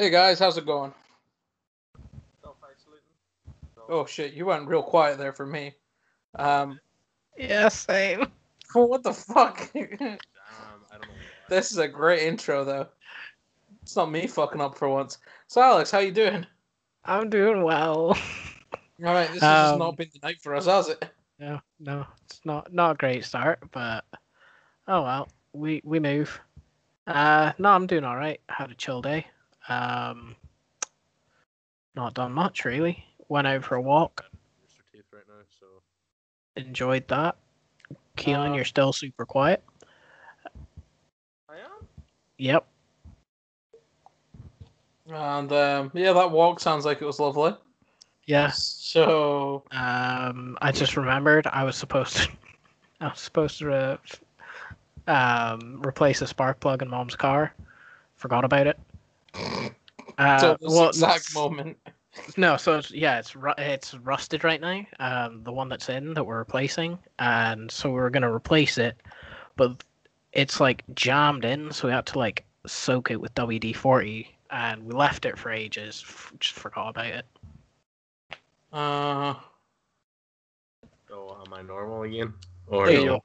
Hey guys, how's it going? Oh shit, you went real quiet there for me. Um, Yeah, same. what the fuck? Um, I don't know. this is a great intro though. It's not me fucking up for once. So Alex, how you doing? I'm doing well. All right, this has Um, not been the night for us, has it? No, no, it's not not a great start, but oh well, we we move. Uh, no, I'm doing all right. Had a chill day. Um, not done much really. Went out for a walk. Rooster Teeth right now, so Enjoyed that. Keelan, Uh, you're still super quiet. I am. Yep. And um, yeah, that walk sounds like it was lovely. Yes. So Um, I just remembered I was supposed to. I was supposed to uh, f- um replace a spark plug in Mom's car. Forgot about it. Uh, so this well, exact moment. No, so it's, yeah, it's ru- it's rusted right now. Um, the one that's in that we're replacing, and so we're gonna replace it, but it's like jammed in, so we had to like soak it with WD forty, and we left it for ages. f- Just forgot about it. Uh, Oh, am I normal again? Or There you no? go.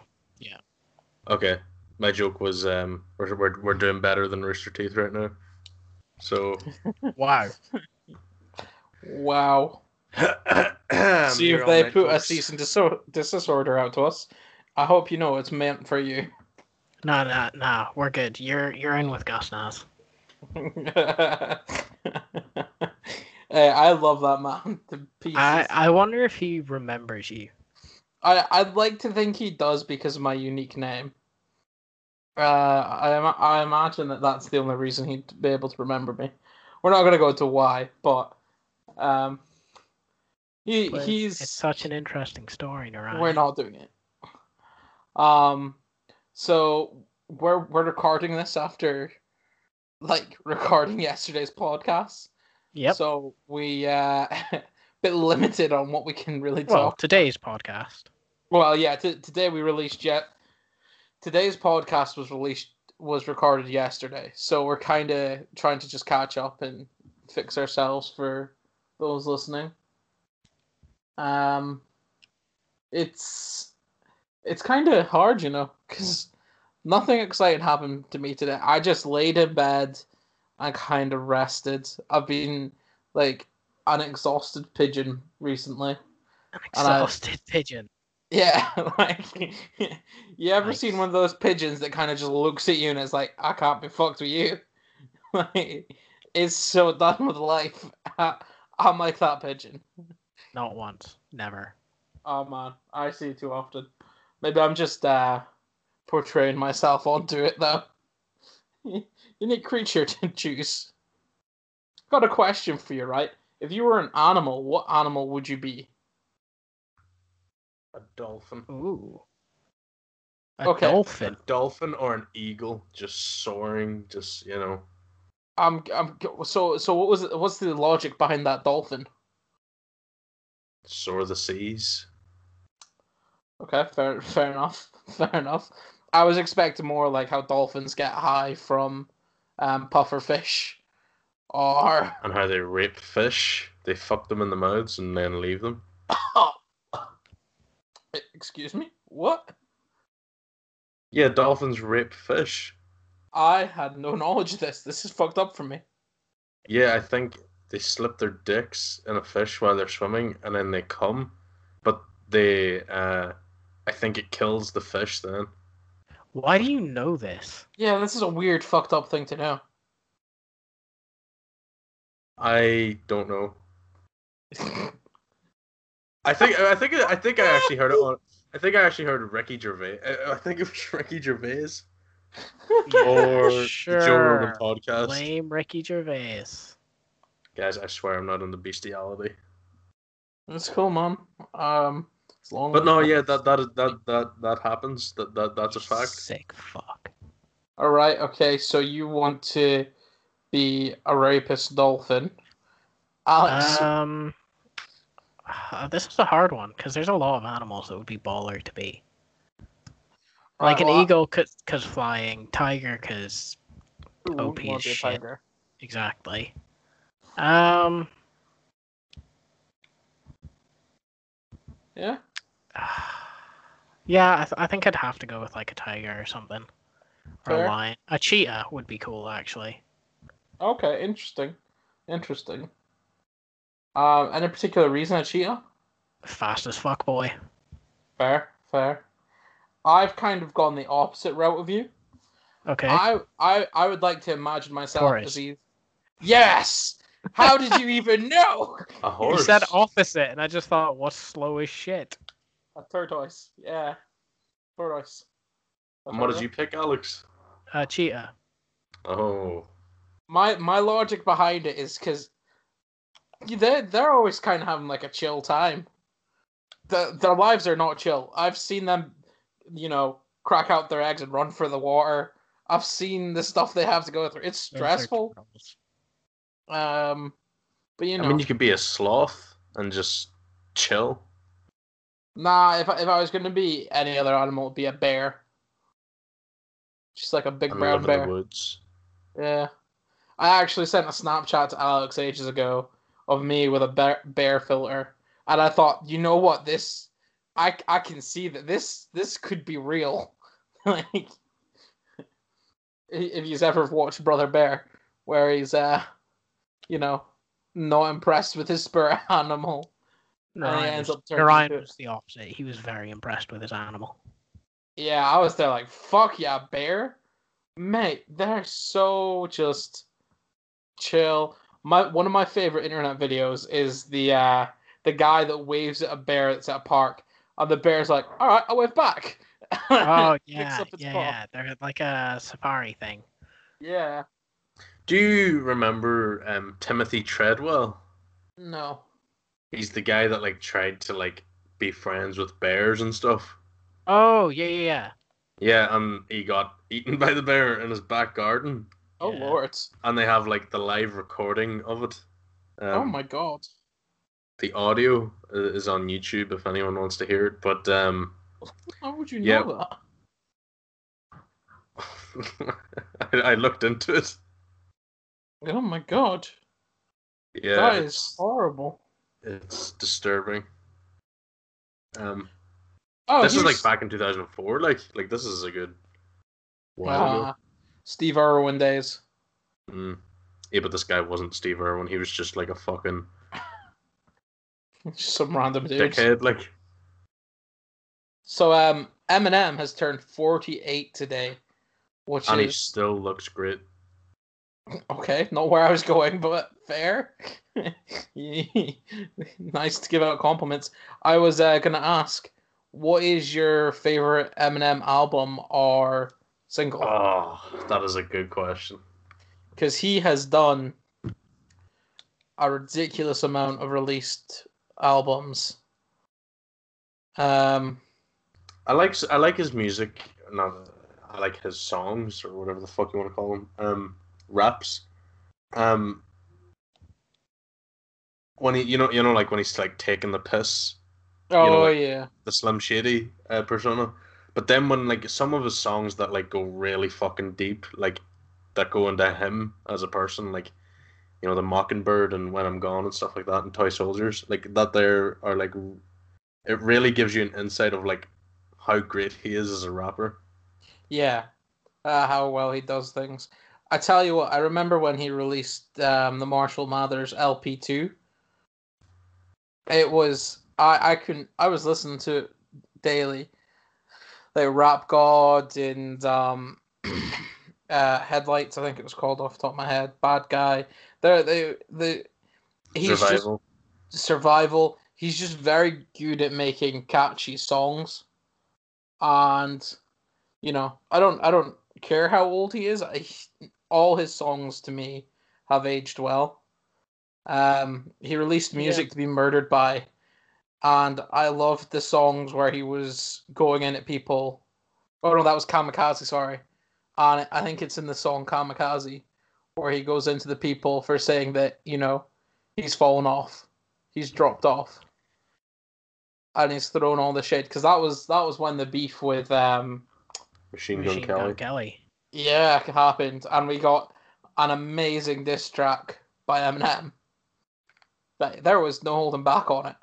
Okay, my joke was um, we're, we're we're doing better than Rooster Teeth right now. So. Wow. wow. See if they put a cease and desist desist order out to us. I hope you know it's meant for you. No, no, no, we're good. You're you're in with Gus Nas. hey, I love that man to. I I wonder if he remembers you. I I'd like to think he does because of my unique name. Uh, I I imagine that that's the only reason he'd be able to remember me. We're not gonna go into why, but um, he But he's it's such an interesting story, Narayan. we're not doing it. Um, so we're we're recording this after, like recording yesterday's podcast. Yep. So we uh, bit limited on what we can really well, talk. today's podcast. Well, yeah. T- today we released yet. Today's podcast was released was recorded yesterday, so we're kind of trying to just catch up and fix ourselves for those listening. Um, it's it's kind of hard, you know, because nothing exciting happened to me today. I just laid in bed and kind of rested. I've been like an exhausted pigeon recently. An And I- exhausted pigeon. Yeah, like you ever Nice. seen one of those pigeons that kind of just looks at you and is like, "I can't be fucked with you." like, it's so done with life. I'm like that pigeon. Not once. Never. Oh man, I see it too often. Maybe I'm just uh portraying myself onto it though. Unique creature to choose. Got a question for you, right? If you were an animal, what animal would you be? A dolphin. Ooh. A Okay. A dolphin. dolphin or an eagle just soaring, just you know. I'm, I'm so so. What was it? What's the logic behind that dolphin? soar the seas. Okay, fair, fair enough, fair enough. I was expecting more like how dolphins get high from um, puffer fish, or And how they rape fish. They fuck them in the mouths and then leave them. excuse me, what? Yeah, dolphins rape fish. I had no knowledge of this. This is fucked up for me. Yeah, I think they slip their dicks in a fish while they're swimming and then they come. But they uh I think it kills the fish then. Why do you know this? Yeah, this is a weird, fucked up thing to know. I don't know. I think I think I think I actually heard it on I think I actually heard Ricky Gervais. I, I think it was Ricky Gervais or the Joe Rogan Sure. podcast. Blame Ricky Gervais. Guys, I swear I'm not into bestiality. That's cool, man. Um, as long But no, yeah, that that is that that that happens. That that that's a fact. Sick fuck. All right. Okay. So you want to be a rapist dolphin, Alex? Um, uh, this is a hard one because there's a lot of animals that would be baller to be. Like an well, eagle, cause, cause flying. Tiger, cause OP wanna as be a shit. tiger. exactly. Um, Yeah. yeah, I, th- I think I'd have to go with like a tiger or something, or Fair. a lion. A cheetah would be cool, actually. Okay. Interesting. Interesting. Um, any particular reason a cheetah? Fast as fuck, boy. Fair. Fair. I've kind of gone the opposite route of you. Okay. I I I would like to imagine myself Taurus. as these. Yes. How did you even know? A you horse. said opposite, and I just thought, what's slow as shit? A tortoise. Yeah. Tortoise. And what did you pick, Alex? A cheetah. Oh, My my logic behind it is because they they're always kind of having like a chill time. The, their lives are not chill. I've seen them, you know, crack out their eggs and run for the water. I've seen the stuff they have to go through. It's stressful. Um, but you know, I mean, you could be a sloth and just chill. nah. If I, if I was going to be any other animal, it'd be a bear. Just like a big and brown live in bear. the woods. Yeah. I actually sent a Snapchat to Alex ages ago of me with a bear, bear filter. And I thought, you know what, this I I can see that this this could be real. like if you've ever watched Brother Bear, where he's uh you know, not impressed with his spirit animal. Narayan ends was, up turning Narayan was the opposite. He was very impressed with his animal. Yeah, I was there like, fuck yeah, bear. Mate, they're so just chill. My one of my favorite internet videos is the uh the guy that waves at a bear that's at a park, and the bear's like, "All right, I'll wave back." Oh yeah, yeah, paw. yeah. They're like a safari thing. yeah. Do you remember um, Timothy Treadwell? No. He's the guy that like tried to like be friends with bears and stuff. Oh yeah, yeah, yeah. Yeah, and he got eaten by the bear in his back garden. Oh Yeah. lord. And they have like the live recording of it. Um, oh my god. The audio is on YouTube if anyone wants to hear it. But um, How would you Yeah. know that? I, I looked into it. Oh my god. Yeah, that is horrible. it's disturbing. Um, Oh, this is like back in 2004. Like, like this is a good while ago. uh, Steve Irwin days. Mm. Yeah, but this guy wasn't Steve Irwin. He was just like a fucking some random dude. dickhead. Like, So um Eminem has turned 48 today, which and he still looks great. okay, not where I was going, but fair. nice to give out compliments. I was uh, gonna ask, what is your favorite Eminem album or single? Oh, that is a good question. Because he has done a ridiculous amount of released albums. Um, I like I like his music. Not I like his songs or whatever the fuck you want to call them. Um, raps. Um, when he you know you know like when he's like taking the piss, oh know, like- yeah, the Slim Shady uh, persona. But then when like some of his songs that like go really fucking deep, like that go into him as a person, like you know the Mockingbird and When I'm Gone and stuff like that, and Toy Soldiers, like that there are like it really gives you an insight of like how great he is as a rapper. yeah, uh, how well he does things. I tell you what, I remember when he released um, the Marshall Mathers LP two. It was I I couldn't I was listening to it daily. Like Rap God and um, uh, Headlights, I think it was called off the top of my head. Bad Guy. They're they the he's just Survival. survival. He's just very good at making catchy songs, and you know, I don't, I don't care how old he is. I, all his songs to me have aged well. Um, he released music to be murdered by, and I loved the songs where he was going in at people. Oh no, that was Kamikaze. Sorry, and I think it's in the song Kamikaze where he goes into the people for saying that you know he's fallen off, he's dropped off, and he's thrown all the shit because that was that was when the beef with um Machine Gun Machine Kelly. Gun Kelly. yeah happened, and we got an amazing diss track by Eminem But there was no holding back on it.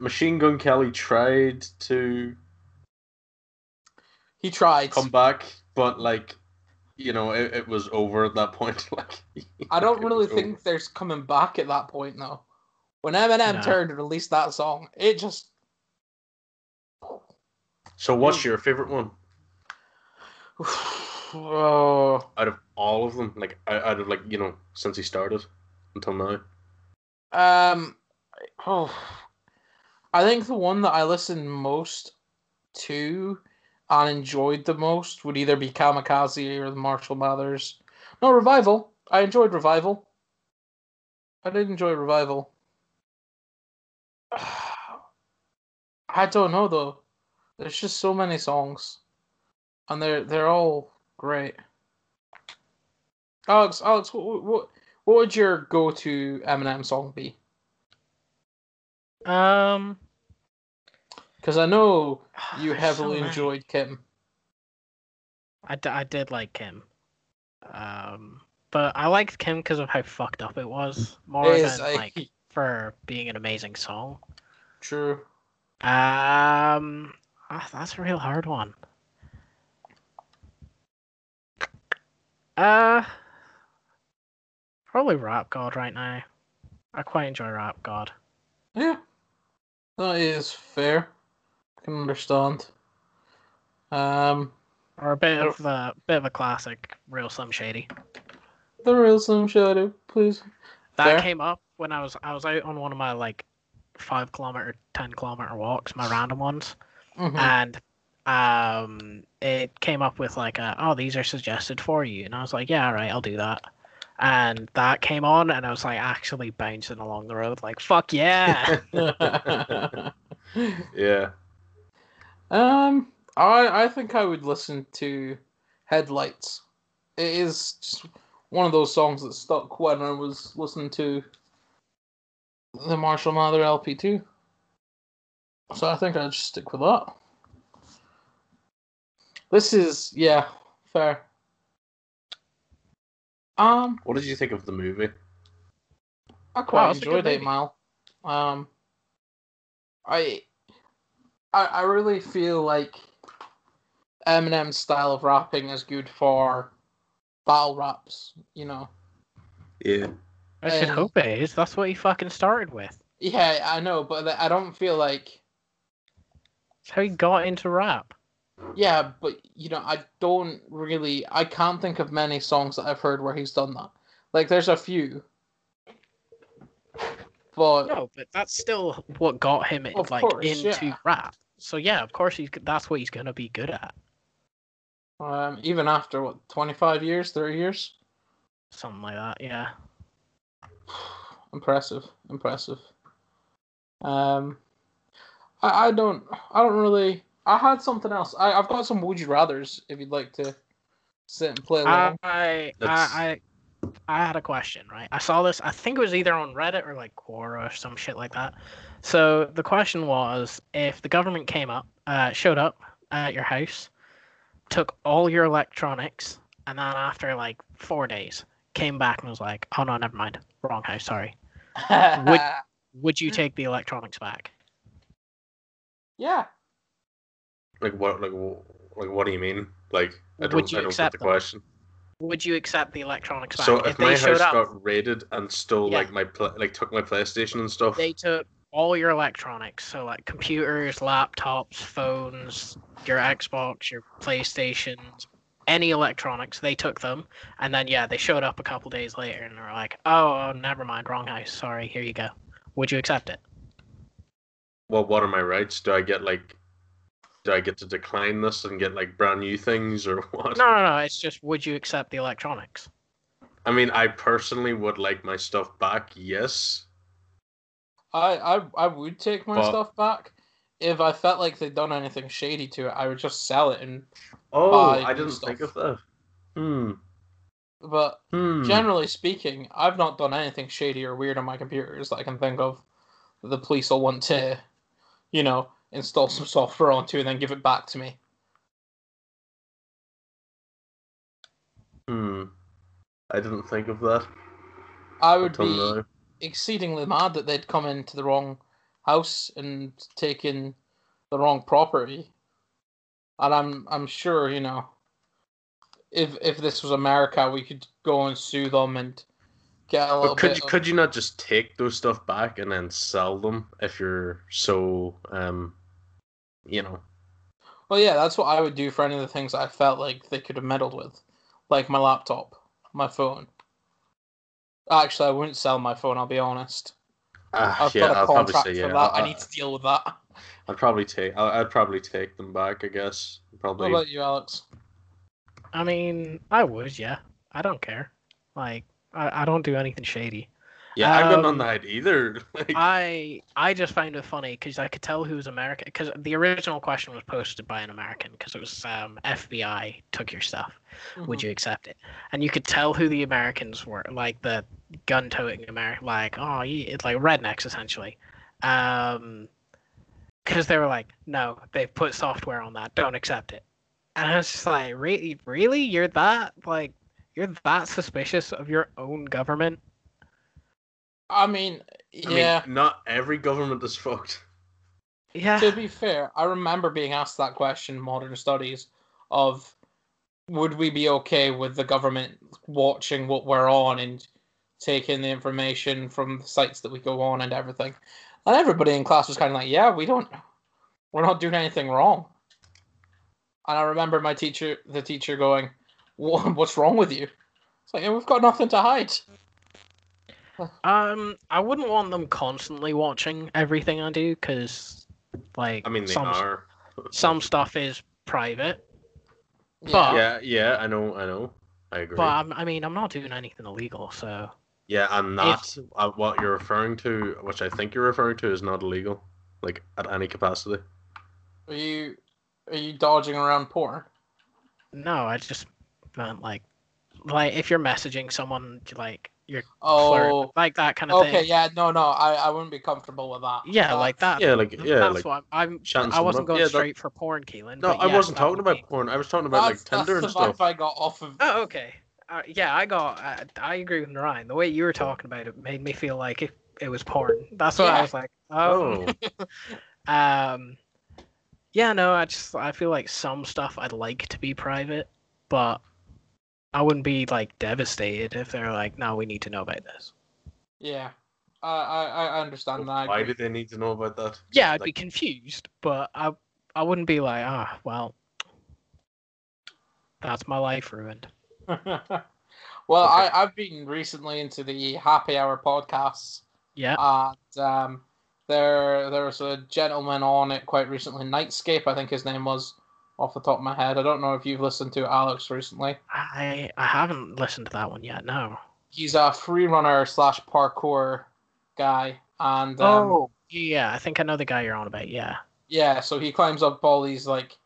Machine Gun Kelly tried to He tried. come back, but like, you know, it, it was over at that point. Like, I don't really was think there's coming back at that point though. When Eminem No. turned and released that song, it just. So, what's your favorite one oh, out of all of them? Like, out out of like, you know, since he started until now. um oh I think the one that I listened most to and enjoyed the most would either be Kamikaze or the Marshall Mathers. No, Revival. I enjoyed Revival. I did enjoy Revival. I don't know though. There's just so many songs, and they're they're all great. Alex, Alex, what what, what would your go-to Eminem song be? Um, Because I know you heavily so enjoyed Kim. I, d- I did like Kim. Um, but I liked Kim because of how fucked up it was, more Is than I- like for being an amazing song. True. Um, ah, that's a real hard one. Uh, probably Rap God right now. I quite enjoy Rap God. Yeah, that is fair. I can understand. Um, Or a bit of a bit of a classic, Real Slim Shady. the real Slim Shady, please. That Fair. came up when I was I was out on one of my like five kilometer, ten kilometer walks, my random ones, Mhm. and um, it came up with like, a, oh, these are suggested for you, and I was like, yeah, all right, I'll do that. And that came on, and I was like actually bouncing along the road, like fuck yeah. yeah. um, I I think I would listen to Headlights. It is just one of those songs that stuck when I was listening to the Marshall Mather LP two. So I think I'd just stick with that. This is yeah, fair. Um, What did you think of the movie? I quite it's enjoyed Eight movie. Mile. Um, I, I, I really feel like Eminem's style of rapping is good for battle raps. You know. Yeah. I should And- hope it is. That's what he fucking started with. Yeah, I know, but I don't feel like. That's how he got into rap. Yeah, but you know, I don't really. I can't think of many songs that I've heard where he's done that. Like, there's a few, but No, but that's still what got him in, like course, into yeah. rap. So yeah, of course he's that's what he's gonna be good at. um, even after what twenty five years, thirty years, Something like that, yeah. impressive, impressive. Um, I, I don't, I don't really. I had something else. I, I've got some would you rather's if you'd like to sit and play along. I, I I I had a question, right? I saw this. I think it was either on Reddit or like Quora or some shit like that. So the question was, if the government came up, uh, showed up at your house, took all your electronics, and then after like four days came back and was like, "Oh no, never mind, wrong house, sorry." would- Would you take the electronics back? yeah. Like what? Like like what do you mean? Like I don't. you I don't get the them? question. Would you accept the electronics back So if if my house up? got raided and stole Yeah. like my like took my PlayStation and stuff, They took all your electronics, so like computers, laptops, phones, your Xbox, your PlayStations, any electronics, they took them, and then yeah, they showed up a couple days later and were like, "Oh, oh, never mind, wrong house. Sorry, here you go." Would you accept it? well, what are my rights? Do I get like? Do I get to decline this and get like brand new things or what? No, no, no. It's just would you accept the electronics? I mean, I personally would like my stuff back. Yes. I, I I would take my But- stuff back if I felt like they'd done anything shady to it. I would just sell it and. Oh, Buy I didn't think stuff. of that. Hmm. But Hmm. generally speaking, I've not done anything shady or weird on my computers that I can think of. The police will want to, you know, install some software onto and then give it back to me. Hmm. I didn't think of that I would until be now. exceedingly mad that they'd come into the wrong house and taken the wrong property. And I'm I'm sure you know if if this was America, we could go and sue them and get a little But could you, of- could you not just take those stuff back and then sell them if you're so um, you know? Well, yeah, that's what I would do for any of the things I felt like they could have meddled with, like my laptop, my phone. Actually, I wouldn't sell my phone. I'll be honest. Uh, I've yeah, got a I'll probably contract say yeah. for that. I I- need to deal with that. I'd probably take. I- I'd probably take them back. I guess Probably. What probably. about you, Alex? I mean, I would, yeah. I don't care. Like, I, I don't do anything shady. Yeah, I've got um, none to hide either. Like, I I just found it funny because I could tell who was American. Because the original question was posted by an American because it was um, FBI took your stuff. Would Mhm. you accept it? And you could tell who the Americans were, like the gun-toting American, like oh, yeah, it's like rednecks essentially. Um, because they were like, no, they've put software on that, don't accept it. And I was just like, really, really, you're that like, you're that suspicious of your own government? I mean, I yeah. mean, not every government is fucked. Yeah. to be fair, I remember being asked that question in modern studies of would we be okay with the government watching what we're on and taking the information from the sites that we go on and everything. And everybody in class was kind of like, yeah, we don't, we're not doing anything wrong. And I remember my teacher, the teacher going, what's wrong with you? It's like, "Yeah, we've got nothing to hide. Um, I wouldn't want them constantly watching everything I do because, like, I mean, they some are. some stuff is private. Yeah. But- Yeah, yeah, I know, I know. I agree. But I'm, I mean, I'm not doing anything illegal, so yeah, and that's uh, what you're referring to, which I think you're referring to, is not illegal, like at any capacity. Are you, are you dodging around porn? no, I just meant like, like if you're messaging someone, like you're Oh, flirt, like that kind of Okay, thing. Okay, yeah, no, no, I, I wouldn't be comfortable with that. Yeah, Uh, like that. Yeah, like yeah, that's like what I'm. I'm I wasn't going Yeah, that- straight for porn, Keelan. No, but I yes, wasn't talking about be- porn. I was talking about like that's, Tinder that's and the stuff. vibe I got off of. Oh, okay. Uh, yeah, I got. I, I agree with Ryan. The way you were talking about it made me feel like it, it was porn. That's what I was like. Oh. Oh, Um. Yeah, no, I just I feel like some stuff I'd like to be private, but I wouldn't be like devastated if they're like, "No, we need to know about this." Yeah, I I, I understand that. I why agree. do they need to know about that? Yeah, I'd be confused, but I I wouldn't be like, "Ah, well, that's my life ruined." well, Okay. I I've been recently into the happy hour podcasts, Yeah. and um, there there was a gentleman on it quite recently, Nightscape, I think his name was, off the top of my head. I don't know if you've listened to Alex recently. I I haven't listened to that one yet. No. He's a free runner slash parkour guy, and um, oh, yeah. I think I know the guy you're on about. Yeah. Yeah, so he climbs up all these like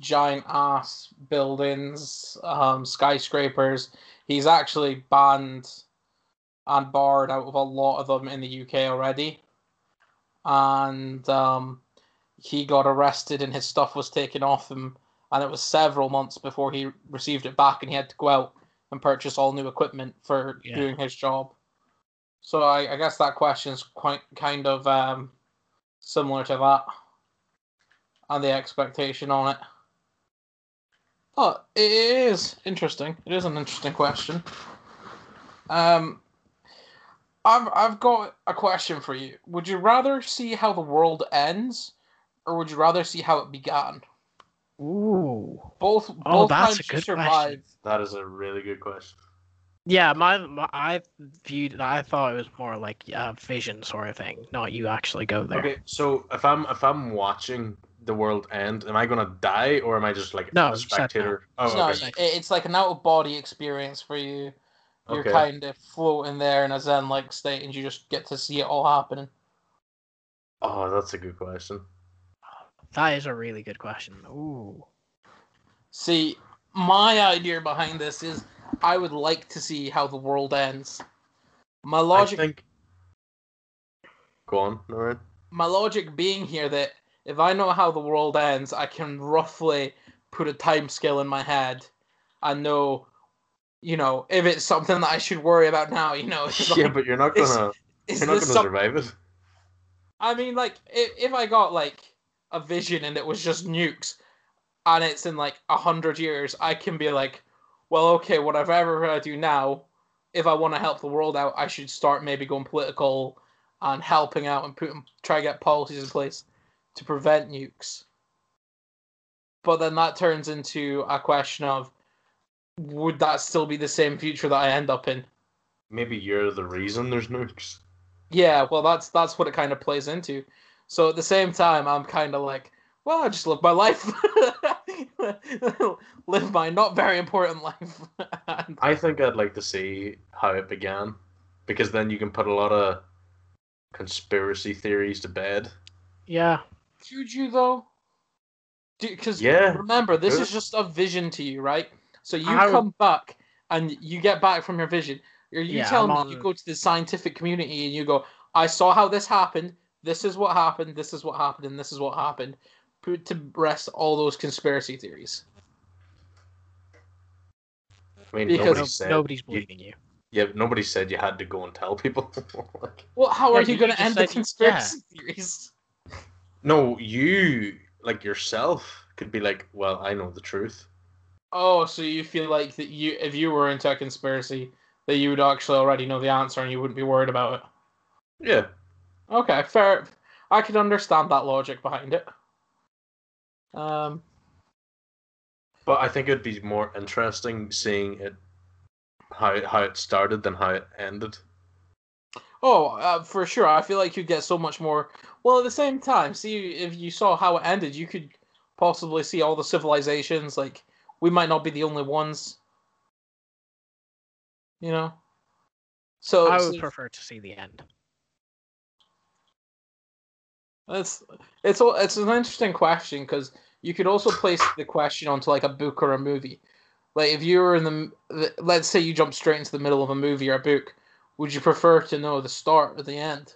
giant ass buildings, um, skyscrapers. He's actually banned and barred out of a lot of them in the UK already. And um, he got arrested and his stuff was taken off him. And it was several months before he received it back and he had to go out and purchase all new equipment for Yeah. doing his job. So I, I guess that question is quite kind of um, similar to that and the expectation on it. Oh, it is interesting. It is an interesting question. Um, I've I've got a question for you. Would you rather see how the world ends, or would you rather see how it began? Ooh. Both Oh, both that's times a good survive. question. that is a really good question. Yeah, my, my I viewed. I thought it was more like a vision sort of thing, not you actually go there. Okay, so if I'm if I'm watching the world end, am I gonna die or am I just like No, a you said spectator? Oh, no, okay. it- it's like an out of body experience for you. You're Okay. kind of floating there in a zen like state, and you just get to see it all happening. Oh, that's a good question. That is a really good question. Ooh. See, my idea behind this is I would like to see how the world ends. My logic I think. Go on, Noreen. my logic being here that if I know how the world ends, I can roughly put a time scale in my head I know, you know, if it's something that I should worry about now, you know. It's Yeah, but you're not gonna. is You're not gonna some- survive it. I mean, like, if, if I got like a vision and it was just nukes, and it's in like a hundred years, I can be like, well, okay, whatever I do now, if I want to help the world out, I should start maybe going political and helping out and putting try to get policies in place to prevent nukes. But then that turns into a question of, would that still be the same future that I end up in? Maybe you're the reason there's nukes. Yeah, well, that's that's what it kind of plays into. So at the same time, I'm kind of like, well, I just live my life, live my not very important life. And- I think I'd like to see how it began, because then you can put a lot of conspiracy theories to bed. Yeah. Should you though? Because Yeah, remember, this good. is just a vision to you, right? So you I come back and you get back from your vision. Or you Yeah, tell I'm me you go to the scientific community and you go, I saw how this happened. This is what happened. This is what happened, and this is what happened. Put to rest all those conspiracy theories. I mean, Because- nobody No- said nobody's you, believing you. yeah, nobody said you had to go and tell people. like, Well, how Yeah, are you you going to end the said you- conspiracy theories? no, you like yourself could be like, well, I know the truth. Oh, so you feel like that you, if you were into a conspiracy, that you would actually already know the answer and you wouldn't be worried about it. Yeah, Okay, fair. I can understand that logic behind it. Um, but I think it'd be more interesting seeing it how how it started than how it ended. oh, uh, for sure. I feel like you'd get so much more. Well, at the same time, see if you saw how it ended, you could possibly see all the civilizations. Like we might not be the only ones. You know. So I so would prefer to see the end. It's it's a- it's an interesting question because you could also place the question onto like a book or a movie. Like if you were in the, the let's say you jump straight into the middle of a movie or a book, would you prefer to know the start or the end?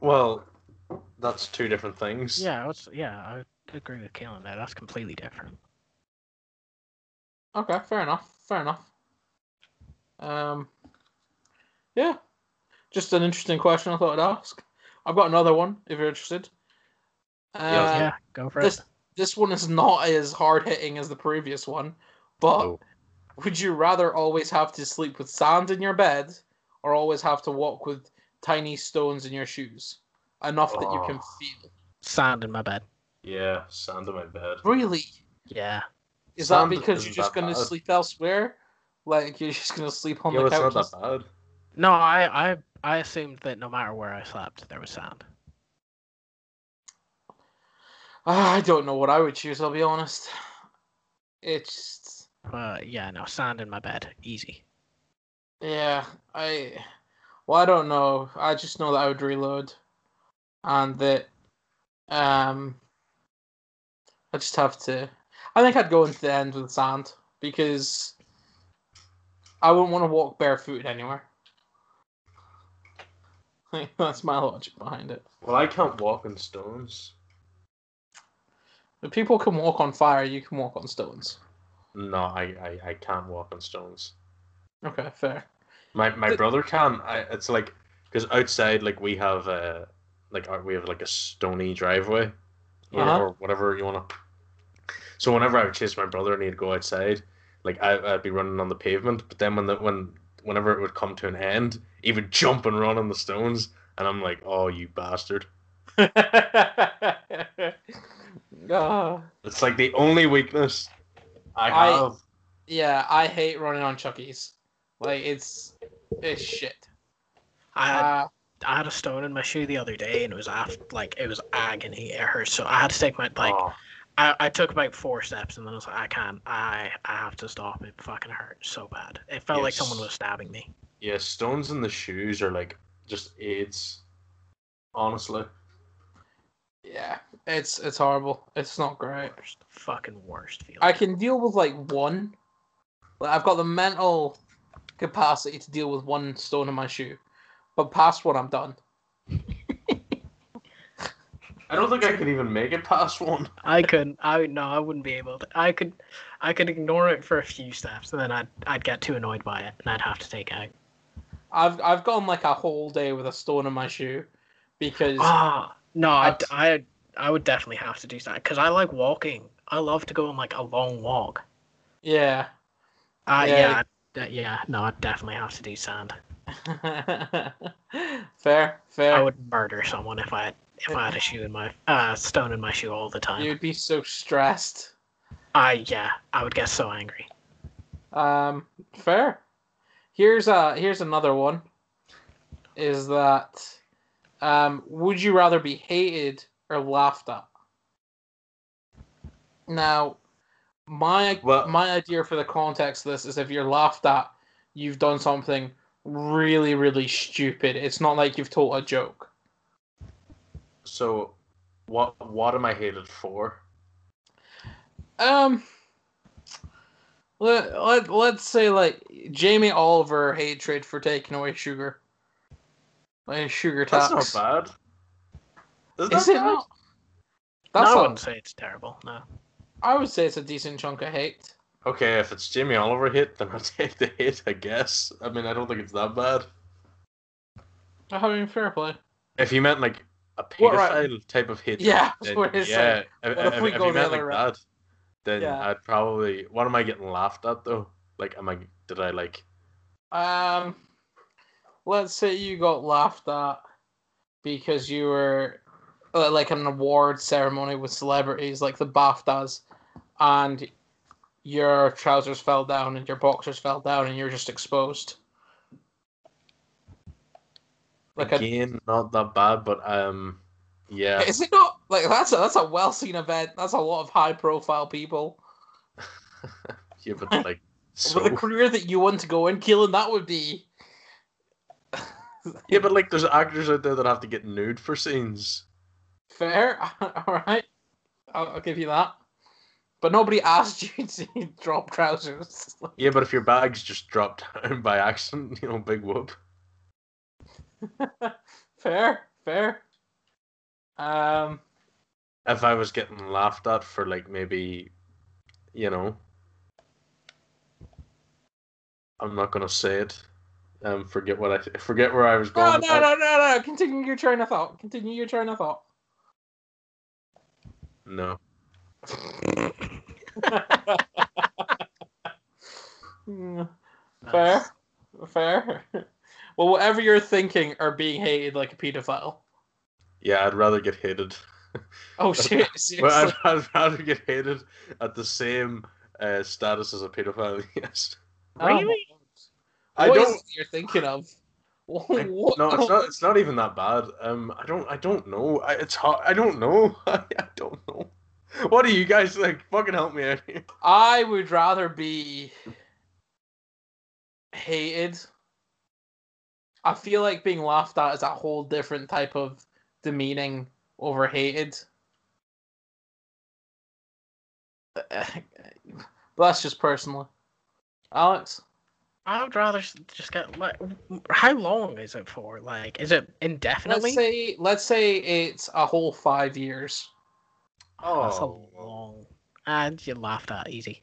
Well, that's two different things. Yeah, I yeah, I agree with Kalen there. That's completely different. Okay, fair enough. Fair enough. Um, yeah, just an interesting question I thought I'd ask. I've got another one if you're interested. Uh, Yeah, yeah, go for this it. this one is not as hard hitting as the previous one, but Oh. would you rather always have to sleep with sand in your bed or always have to walk with tiny stones in your shoes enough that you can Oh. feel Sand in my bed. Yeah, sand in my bed. really Yeah. is Sand that because you're just going to sleep elsewhere like you're just going to sleep on Yeah, the it's couch not that bad. No, I, I, I assumed that no matter where I slept, there was sand. Ah, i don't know what i would choose i'll be honest it's But yeah, no, sand in my bed, easy. yeah i well i don't know i just know that i would reload and that um i just have to i think i'd go into the end with sand because i wouldn't want to walk barefooted anywhere that's my logic behind it Well, I can't walk on stones. if people can walk on fire you can walk on stones No, I, I, I can't walk on stones. okay fair My my The- brother can. I it's like because outside like we have uh like our- we have like a stony driveway or, Uh-huh. or whatever you wanna. So whenever I would chase my brother and he'd go outside, like I I'd be running on the pavement, but then when the when whenever it would come to an end, he would jump and run on the stones, and I'm like, oh you bastard! It's like the only weakness I I- have. Yeah, I hate running on Chuckies. Like it's it's shit. I had, Uh, I had a stone in my shoe the other day, and it was after, like it was agony. It hurt, so I had to take my like. oh, I, I took about four steps, and then I was like, I can't. I I have to stop. It fucking hurt so bad. It felt like someone was stabbing me. yeah, stones in the shoes are like just aids. Honestly. yeah, it's it's horrible. It's not great. Worst, fucking worst feeling. I can deal with like one. Like I've got the mental capacity to deal with one stone in my shoe, but past one, I'm done. I don't think I could even make it past one. I couldn't. I no. I wouldn't be able to. I could. I could ignore it for a few steps, and then I'd I'd get too annoyed by it, and I'd have to take out. I've I've gone like a whole day with a stone in my shoe because Ah, no, I, That's- I, I would definitely have to do that because I like walking. I love to go on like a long walk. yeah. Uh, Yeah. yeah, yeah, yeah. No, I definitely have to do sand. fair, fair. I would murder someone if I if I had a shoe in my uh stone in my shoe all the time. You'd be so stressed. I yeah, I would get so angry. Um, fair. Here's uh here's another one. Is that um would you rather be hated or laughed at? Now, my Well- my idea for the context of this is if you're laughed at, you've done something really really stupid. It's not like you've told a joke. So, what what am I hated for? Um, let, let, let's say like Jamie Oliver hatred for taking away sugar. Like sugar tax. That's not bad. Is, Is that it bad? not? No, That's I wouldn't say it's terrible. No. I would say it's a decent chunk of hate. Okay, if it's Jamie Oliver hit, then I'll take the hit, I guess. I mean, I don't think it's that bad. I mean, fair play. If you meant like a pedophile right. type of hate, Yeah, then yeah. said. If, if if- we if go you meant like route? that, then Yeah. I'd probably. What am I getting laughed at though? Like, am I? Did I like? Um, let's say you got laughed at because you were uh, like an award ceremony with celebrities, like the BAFTAs, and your trousers fell down and your boxers fell down and you're just exposed. Like Again, not that bad, but um, yeah. is it not like that's a that's a well seen event? That's a lot of high profile people yeah, but like, so with a career that you want to go in. Keelan, that would be yeah, but like, there's actors out there that have to get nude for scenes. Fair. All right. I'll, I'll give you that. But nobody asked you to drop trousers. Yeah, but if your bags just dropped down by accident, you know, big whoop. fair. Fair. Um. If I was getting laughed at for like maybe, you know, I'm not gonna say it. Um, forget what I forget where I was going. No, no, no, no, no. Continue your train of thought. Continue your train of thought. no. Fair. Fair. Well, whatever you're thinking are being hated like a pedophile. Yeah, I'd rather get hated. Oh shit! Well. I'd, I'd rather get hated at the same uh, status as a pedophile. Yes. Oh, Really? I What is don't. it you're thinking of? I- What- No, it's not. It's not even that bad. Um, I don't. I don't know. I, it's hard. I don't know. I, I don't know. What do you guys like? Fucking help me out here. I would rather be hated. I feel like being laughed at is a whole different type of demeaning over hated. But that's just personally. Alex? I would rather just get like. How long is it for? Like, is it indefinitely? Let's say let's say it's a whole five years. Oh, that's a Oh. long. And you laughed at easy,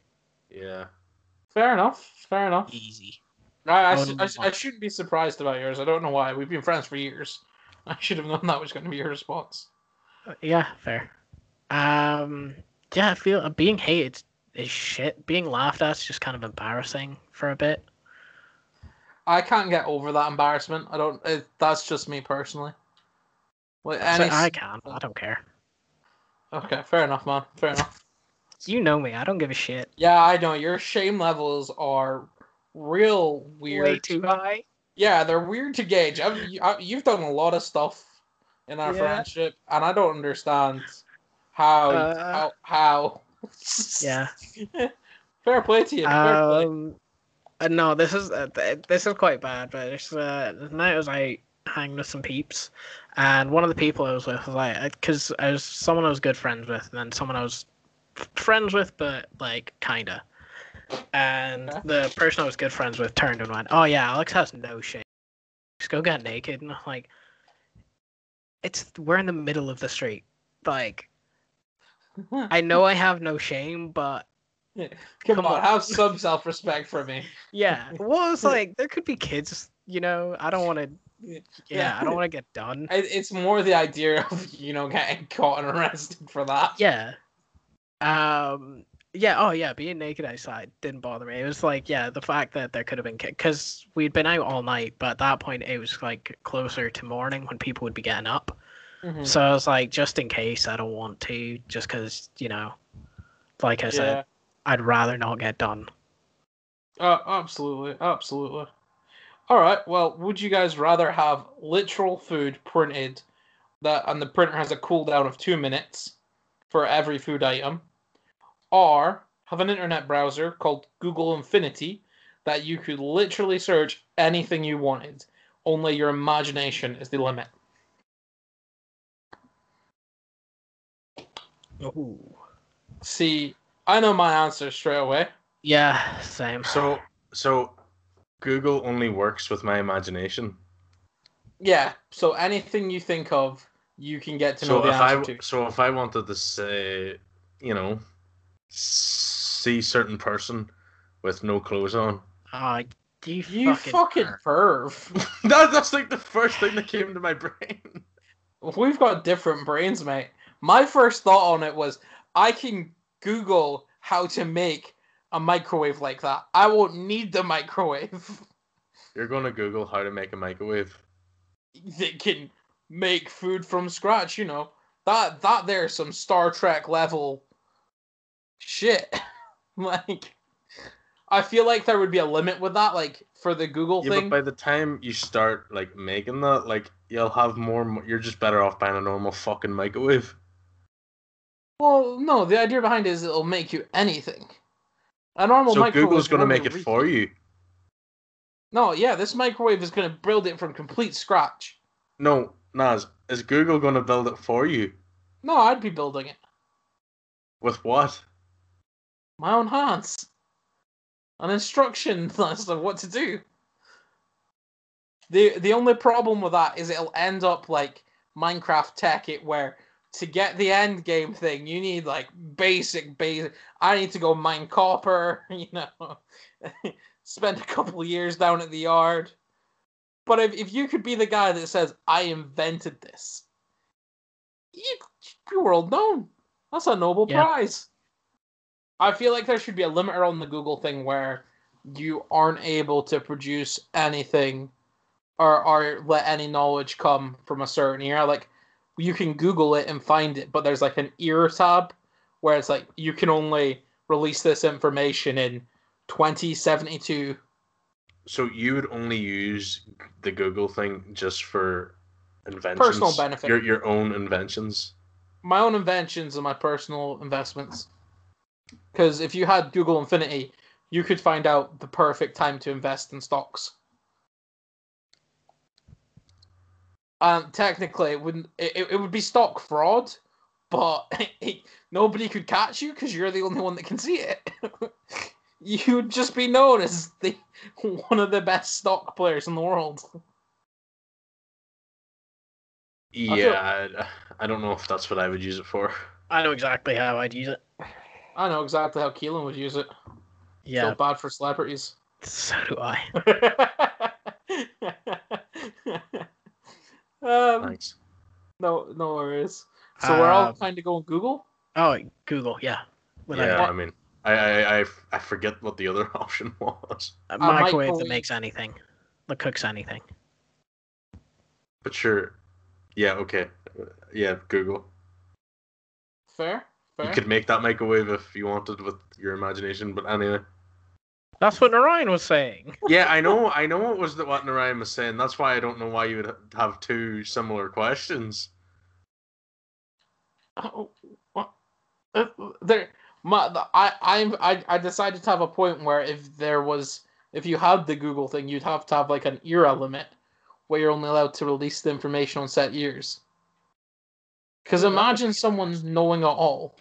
Yeah. Fair enough. Fair enough. easy. I, I, sh- no. I, I shouldn't be surprised about yours. I don't know why. We've been friends for years. I should have known that was going to be your response. Uh, Yeah, fair. Um, yeah, I feel uh, being hated is shit. Being laughed at is just kind of embarrassing for a bit. I can't get over that embarrassment. I don't. It, that's just me personally. Like So any, I can. I don't care. okay, fair enough, man. Fair enough. You know me. I don't give a shit. Yeah, I know your shame levels are real weird. Way too high. Yeah, they're weird to gauge. I've, I, you've done a lot of stuff in our Yeah. friendship, and I don't understand how Uh, how how. Yeah. fair play to you. Fair play. Um, uh, no, this is uh, this is quite bad. But it's uh, the night I was out hanging with some peeps, and one of the people I was with was like, because I was someone I was good friends with, and then someone I was friends with, but like kinda. And the person I was good friends with turned and went, "Oh yeah, Alex has no shame. Just go get naked." And I'm like, "It's we're in the middle of the street. Like, I know I have no shame, but." Come, come on, on. have some self respect for me. Yeah. Well, it's like there could be kids you know, I don't want to. Yeah, I don't want to get done. It's more the idea of you know getting caught and arrested for that. Yeah. Um. Yeah. Oh, yeah. Being naked outside didn't bother me. It was like, yeah, the fact that there could have been because we'd been out all night, but at that point it was like closer to morning when people would be getting up. Mhm. So I was like, just in case, I don't want to, just because you know, like I said, I'd rather not get done. Uh, absolutely, absolutely. All right. Well, would you guys rather have literal food printed that and the printer has a cooldown of two minutes for every food item, or have an internet browser called Google Infinity that you could literally search anything you wanted, only your imagination is the limit? Ooh. See, I know my answer straight away. Yeah, same. So so Google only works with my imagination. Yeah. So anything you think of, you can get to know So the if I answer to. so if I wanted to say, you know, see certain person with no clothes on, Oh, you, You fucking, fucking perv. perv. that, that's like the first thing that came to my brain. We've got different brains, mate. My first thought on it was I can Google how to make a microwave like that. I won't need the microwave. You're gonna Google how to make a microwave. that can make food from scratch, you know. That that there's some Star Trek level shit. like I feel like there would be a limit with that, like for the Google Yeah, thing. but by the time you start like making that, like you'll have more. You're just better off buying a normal fucking microwave. Well, no, the idea behind it is it'll make you anything. A normal so microwave Google's gonna make it reach for you. No, yeah, this microwave is gonna build it from complete scratch. No, Naz, is Google gonna build it for you? No, I'd be building it. With what? My own hands. An instruction list of what to do. The the only problem with that is it'll end up like Minecraft Tekkit where to get the end game thing you need like basic basic I need to go mine copper, you know. Spend a couple years down at the yard. But if, if you could be the guy that says, I invented this, you, you're world known. That's a Nobel Yeah. Prize. I feel like there should be a limiter on the Google thing where you aren't able to produce anything or, or let any knowledge come from a certain era. Like you can Google it and find it, but there's like an era tab where it's like you can only release this information in 2072. So you would only use the Google thing just for inventions, Personal benefit. your your own inventions. My own inventions and my personal investments. Because if you had Google Infinity, you could find out the perfect time to invest in stocks. Um, technically, it wouldn't. It, it would be stock fraud, but nobody could catch you because you're the only one that can see it. You'd just be known as the one of the best stock players in the world. feel- Yeah, I, I don't know if that's what I would use it for. I know exactly how I'd use it. I know exactly how Keelan would use it. Yeah, Feel bad for celebrities. so do I. um, Thanks. no, no worries. So we're all Um, kind of going Google. Oh, Google, yeah. Without yeah, a- I mean, I, I I I forget what the other option was. a might microwave believe- that makes anything, that cooks anything. But sure. Yeah, okay. Yeah, Google. Fair, fair. You could make that microwave if you wanted with your imagination, but anyway. That's what Narayan was saying. Yeah, I know, I know it was the, what Narayan was saying. That's why I don't know why you would have two similar questions. Oh, what? Uh, there, my, the, I, I'm, I, I decided to have a point where if there was, if you had the Google thing, you'd have to have like an era limit where you're only allowed to release the information on set years. Because that would imagine be someone knowing it all.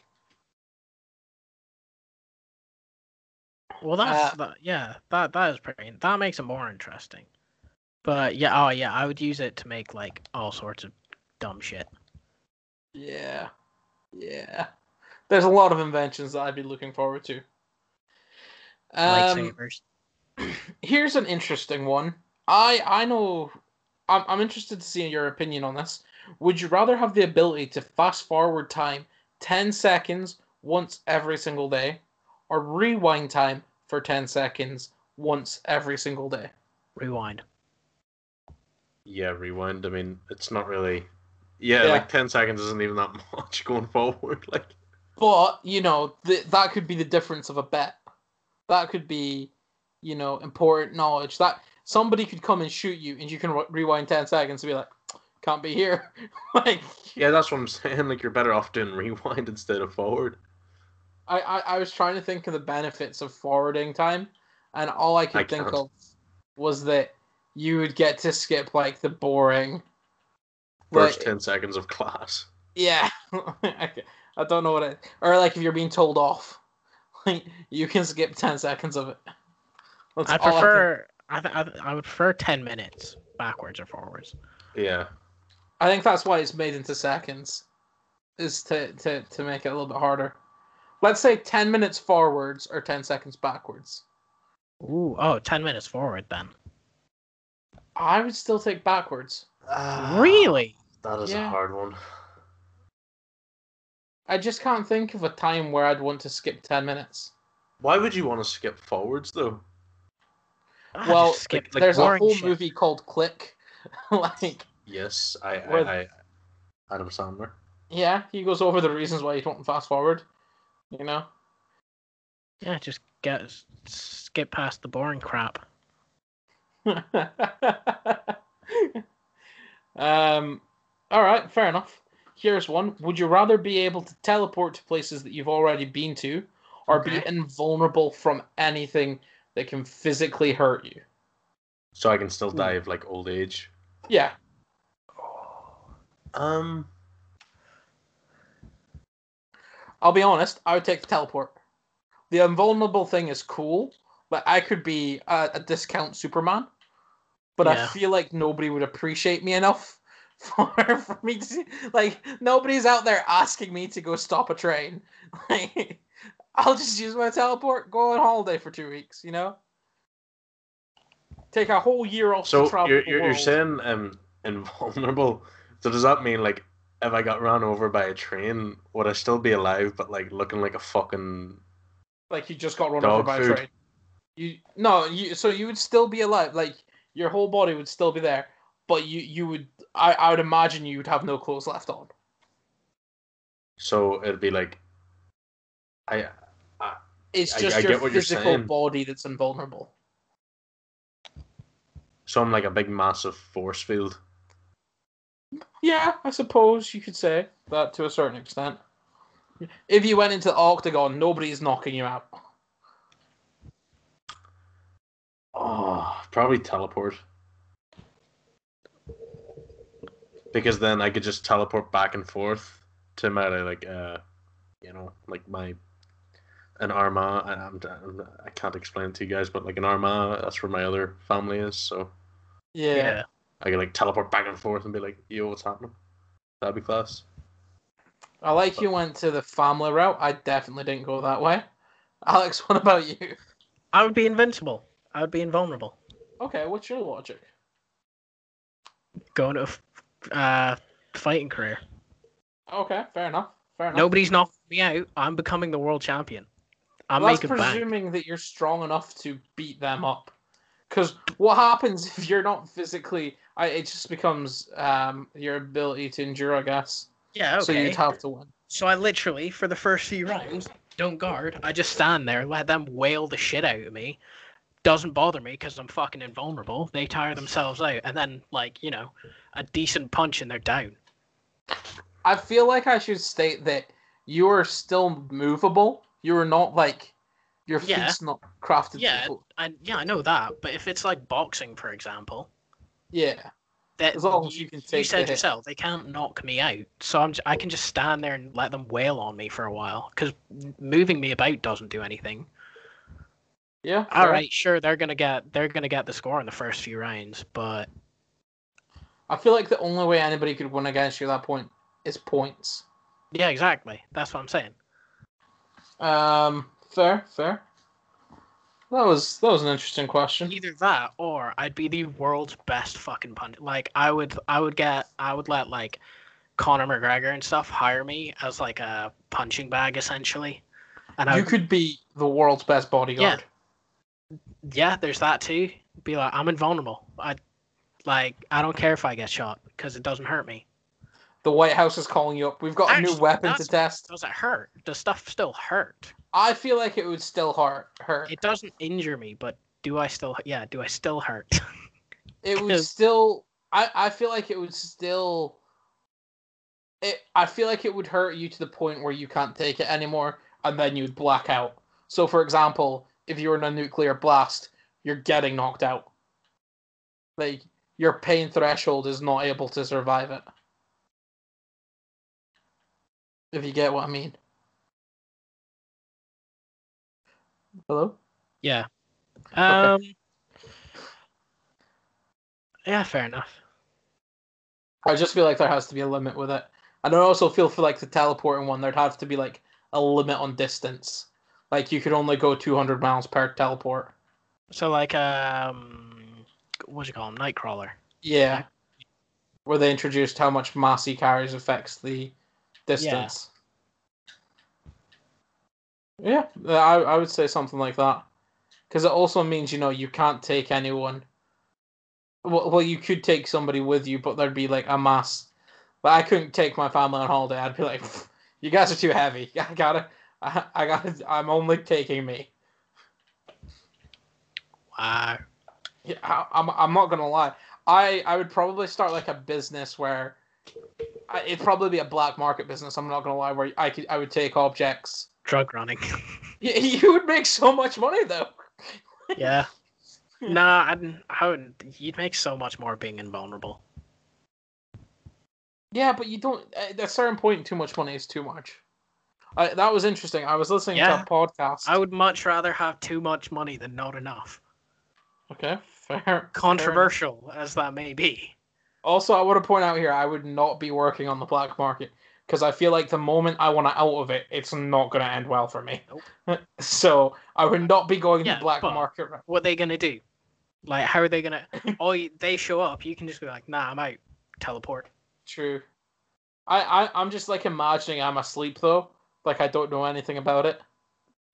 Well, that's Uh, that, yeah, that that is pretty. That makes it more interesting. But yeah, oh yeah, I would use it to make like all sorts of dumb shit. Yeah, yeah. There's a lot of inventions that I'd be looking forward to. Um, Lightsabers. here's an interesting one. I I know. I'm I'm interested to see your opinion on this. Would you rather have the ability to fast forward time ten seconds once every single day, or rewind time for ten seconds once every single day? Rewind. Yeah, rewind. I mean, it's not really. Yeah, Yeah. like ten seconds isn't even that much going forward. Like, But you know th- that could be the difference of a bet. That could be, you know, important knowledge. That somebody could come and shoot you, and you can re- rewind ten seconds and be like, "Can't be here." like, yeah, that's what I'm saying. Like, you're better off doing rewind instead of forward. I, I I was trying to think of the benefits of forwarding time, and all I could I think can't. of was that you would get to skip like the boring. First like- ten seconds of class. Yeah, I I don't know what it or like if you're being told off, like you can skip ten seconds of it. That's I prefer. I, th- I, th- I would prefer ten minutes backwards or forwards. Yeah. I think that's why it's made into seconds, is to, to, to make it a little bit harder. Let's say 10 minutes forwards or 10 seconds backwards. Ooh, oh, 10 minutes forward then. I would still take backwards. really? That is Yeah. a hard one. I just can't think of a time where I'd want to skip 10 minutes. Why would you want to skip forwards though? Ah, well, skip like, There's a whole shit. movie called Click. like, Yes, I, I, Where- I Adam Sandler. yeah, he goes over the reasons why you don't fast forward. You know? Yeah, just get skip past the boring crap. um, all right, fair enough. Here's one. Would you rather be able to teleport to places that you've already been to, or be invulnerable from anything that can physically hurt you? So I can still Hmm. die of like old age. Yeah. Um, I'll be honest, I would take the teleport. The invulnerable thing is cool. Like I could be a, a discount Superman, but I feel like nobody would appreciate me enough for, for me to like nobody's out there asking me to go stop a train. Like I'll just use my teleport, go on holiday for two weeks, you know? Take a whole year off so to travel. you're the you're, you're saying um invulnerable. So does that mean like if I got run over by a train, would I still be alive but like looking like a fucking like you just got run over by food. a train. You no, you so you would still be alive. Like your whole body would still be there, but you you would I, I would imagine you would have no clothes left on. so it'd be like I It's just I your what you're physical body that's invulnerable. so I'm like a big massive force field. Yeah, I suppose you could say that to a certain extent. If you went into the octagon, nobody's knocking you out. Oh, probably teleport. Because then I could just teleport back and forth to my like uh, you know, like my an Arma. I, I'm, I'm, I can't explain it to you guys, but like an Arma, that's where my other family is. So Yeah. Yeah. I could like teleport back and forth and be like, "Yo, what's happening?" That'd be class. I like you went to the family route. I definitely didn't go that way. Alex, what about you? I would be invincible. I would be invulnerable. Okay, what's your logic? Going to a f- uh, fighting career. Okay, fair enough. Fair enough. Nobody's knocking me out. I'm becoming the world champion. I'm Well, that's making bank. presuming that you're strong enough to beat them up. Because what happens if you're not physically? I, it just becomes um, your ability to endure, I guess. Yeah, okay. So you'd have to win. So I literally, for the first few rounds, don't guard. I just stand there, let them wail the shit out of me. Doesn't bother me because I'm fucking invulnerable. They tire themselves out, and then like you know, a decent punch and they're down. I feel like I should state that you are still movable. You are not like your Yeah. feet's not crafted. Yeah, and yeah, I know that. But if it's like boxing, for example, yeah. that As long as you can take the you said hit. yourself, they can't knock me out. So I'm j- I can just stand there and let them wail on me for a while because moving me about doesn't do anything. Yeah. All fair. right, sure, they're gonna get they're gonna get the score in the first few rounds, but I feel like the only way anybody could win against you at that point is points. yeah, exactly. That's what I'm saying. Um, fair, fair. that was that was an interesting question. Either that, or I'd be the world's best fucking punch. Like I would, I would get, I would let like Conor McGregor and stuff hire me as like a punching bag essentially. And I You would, could be the world's best bodyguard. yeah, yeah. there's that too. Be like, I'm invulnerable. I like, I don't care if I get shot because it doesn't hurt me. The White House is calling you up. We've got a new weapon to test. Does it hurt? Does stuff still hurt? I feel like it would still hurt. Hurt. It doesn't injure me, but do I still? Yeah, do I still hurt? It would still. I, I feel like it would still. It. I feel like it would hurt you to the point where you can't take it anymore, and then you'd black out. So, for example, if you were in a nuclear blast, you're getting knocked out. Like your pain threshold is not able to survive it. If you get what I mean. Hello. yeah. Um. Yeah, fair enough. I just feel like there has to be a limit with it. And I also feel for like the teleporting one, there'd have to be like a limit on distance. Like you could only go 200 miles per teleport. So like um, what do you call him? Nightcrawler. Yeah. Where they introduced how much mass he carries affects the distance. Yeah, uh, I, I would say something like that. Because it also means, you know, you can't take anyone. Well, well, you could take somebody with you, but there'd be like a mass. But I couldn't take my family on holiday. I'd be like, you guys are too heavy. I gotta, I, I gotta, I'm only taking me. Wow. Yeah, I, I'm, I'm not gonna lie. I, I would probably start like a business where, I, it'd probably be a black market business. I'm not gonna lie, where I could, I would take objects. Drug running. You, you would make so much money though. yeah. Nah, I'd, I would. You'd make so much more being invulnerable. Yeah, but you don't. At a certain point, too much money is too much. I, that was interesting. I was listening Yeah. to a podcast. I would much rather have too much money than not enough. Okay, fair. fair Controversial as that may be. Also, I want to point out here, I would not be working on the black market because I feel like the moment I want to out of it, it's not going to end well for me. so I would not be going Yeah, the black market. What they gonna do? Like, how are they gonna? oh, they show up. You can just be like, nah, I'm out. Teleport. True. I, I I'm just like imagining I'm asleep though, like I don't know anything about it.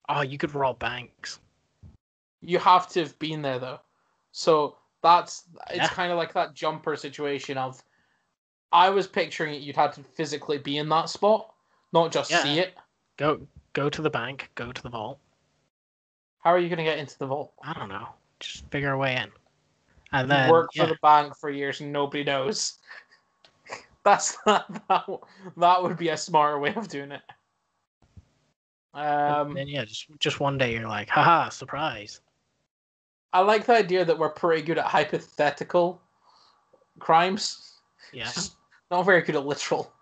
Oh, you could rob banks. You have to have been there though, so that's it's Yeah. kind of like that jumper situation of. I was picturing it. You'd have to physically be in that spot, not just Yeah. see it. Go, go to the bank. Go to the vault. How are you gonna get into the vault? I don't know. Just figure a way in. And You then work yeah, for the bank for years and nobody knows. That's that, that. That would be a smarter way of doing it. Um, then yeah, just just one day you're like, haha, surprise. I like the idea that we're pretty good at hypothetical crimes. Yeah. Just not very good at literal.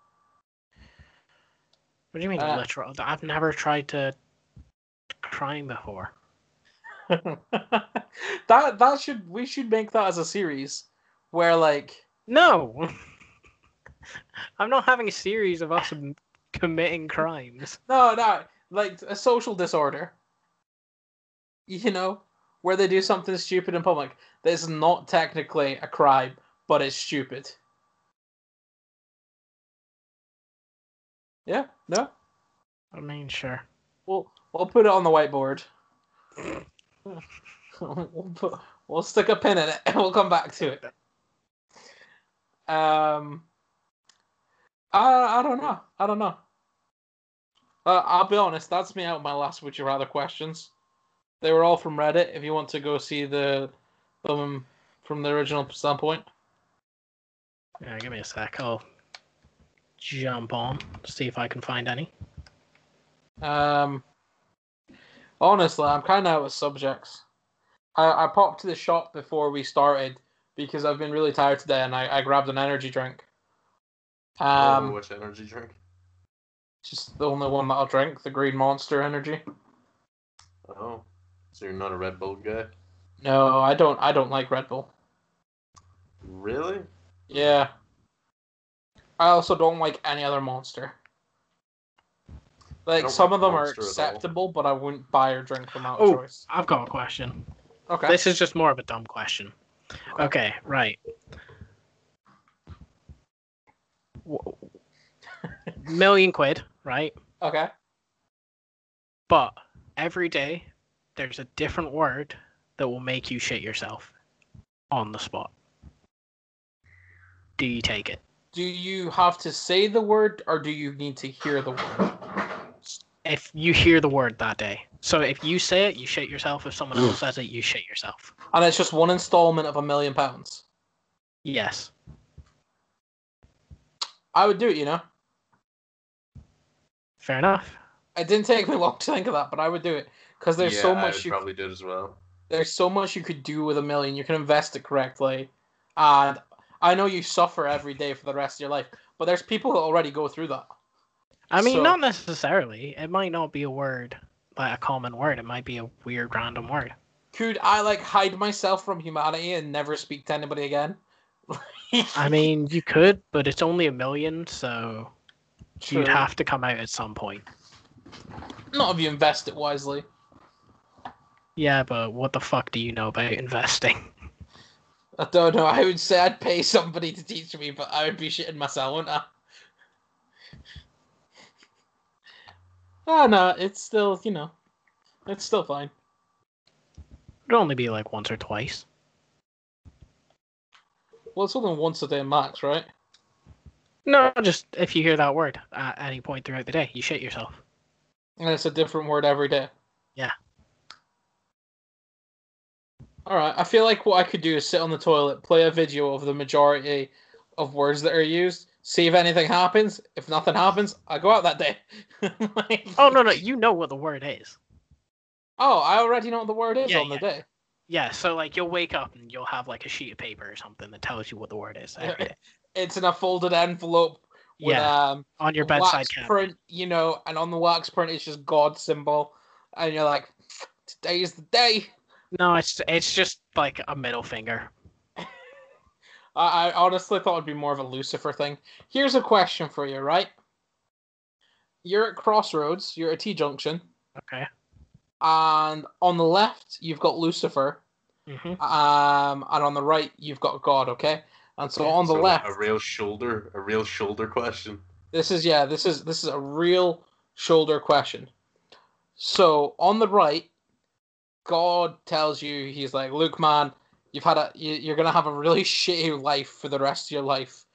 What do you mean Uh, literal? I've never tried to crime before. that that should we should make that as a series where like No. I'm not having a series of us committing crimes. no no like a social disorder. You know, where they do something stupid in public that is not technically a crime, but it's stupid. Yeah, no, I mean, sure. we'll we'll put it on the whiteboard. we'll put, we'll stick a pin in it and we'll come back to it. Um, I I don't know. I don't know. Uh, I'll be honest. That's me out my last would you rather questions. They were all from Reddit. If you want to go see the them from the original standpoint. Yeah, give me a sec. I'll jump on, see if I can find any. Um, honestly, I'm kind of out of subjects. I, I popped to the shop before we started because I've been really tired today, and I, I grabbed an energy drink. Um, oh, which energy drink? just the only one that I'll drink, the Green Monster Energy. Oh, so you're not a Red Bull guy? No, I don't. I don't like Red Bull. Really? Yeah. I also don't like any other monster. Like some like of them are Monster at all. acceptable, but I wouldn't buy or drink them out Oh. of choice. I've got a question. Okay. This is just more of a dumb question. Okay, right. Million quid, right? Okay. But every day there's a different word that will make you shit yourself on the spot. Do you take it? Do you have to say the word, or do you need to hear the word? If you hear the word that day. So if you say it, you shit yourself. If someone else says it, you shit yourself. And it's just one installment of a million pounds. Yes. I would do it. You know, Fair enough. it didn't take me long to think of that, but I would do it because there's yeah, so I much would you probably did as well. there's so much you could do with a million. You can invest it correctly, and I know you suffer every day for the rest of your life, but there's people that already go through that. I mean, So- not necessarily. It might not be a word, like a common word. It might be a weird random word. Could I like hide myself from humanity and never speak to anybody again? I mean, you could, but it's only a million, so you'd have to come out at some point. not if you invest it wisely. Yeah, but what the fuck do you know about investing? I don't know. I would say I'd pay somebody to teach me, but I would be shitting myself, wouldn't I? Ah, no, it's still, you know, it's still fine. It'd only be like once or twice. Well, it's only once a day max, right? No, just if you hear that word at any point throughout the day, you shit yourself. And it's a different word every day. Yeah. All right. I feel like what I could do is sit on the toilet, play a video of the majority of words that are used, see if anything happens. If nothing happens, I go out that day. Like- Oh no, no, you know what the word is. Oh, I already know what the word is Yeah, on the day. Yeah, so like you'll wake up and you'll have like a sheet of paper or something that tells you what the word is every day. It's in a folded envelope with Yeah, um on your bedside wax print, you know, and on the wax print it's just God symbol, and you're like, today is the day. No, it's it's just like a middle finger. I, I honestly thought it'd be more of a Lucifer thing. Here's a question for you, right? You're at crossroads. You're at T junction, Okay. and on the left you've got Lucifer, hmm um, and on the right you've got God. Okay, and so Okay, on the So, left, a real shoulder, a real shoulder question. This is yeah, this is this is a real shoulder question. So on the right, God tells you he's like, "Look, man, you've had a you, you're gonna have a really shitty life for the rest of your life,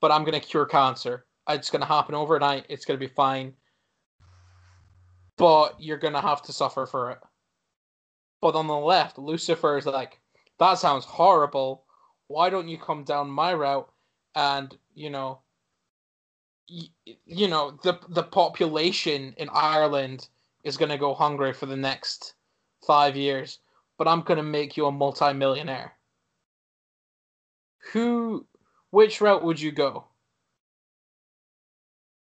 but I'm gonna cure cancer. It's gonna happen overnight. It's gonna be fine, but you're gonna have to suffer for it." But on the left, Lucifer is like, "That sounds horrible. Why don't you come down my route and you know?" you know the the population in Ireland is going to go hungry for the next 5 years but I'm going to make you a multi-millionaire who which route would you go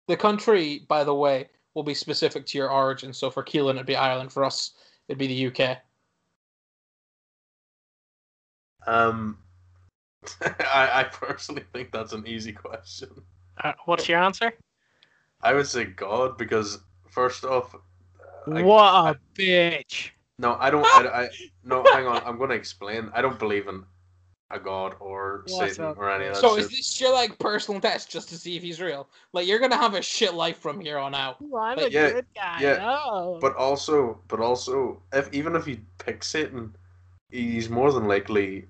the country by the way will be specific to your origin so for Keelan it'd be Ireland for us it'd be the UK Um, I, I personally think that's an easy question. Uh, what's your answer? I would say God because first off, I- what a bitch! No, I don't. I, I no, hang on. I'm going to explain. I don't believe in a God or What's Satan up? or any of that so shit. is this your like personal test just to see if he's real like you're going to have a shit life from here on out I'm a Yeah, good guy. yeah, no. But also, but also, if even if he picks Satan, he's more than likely,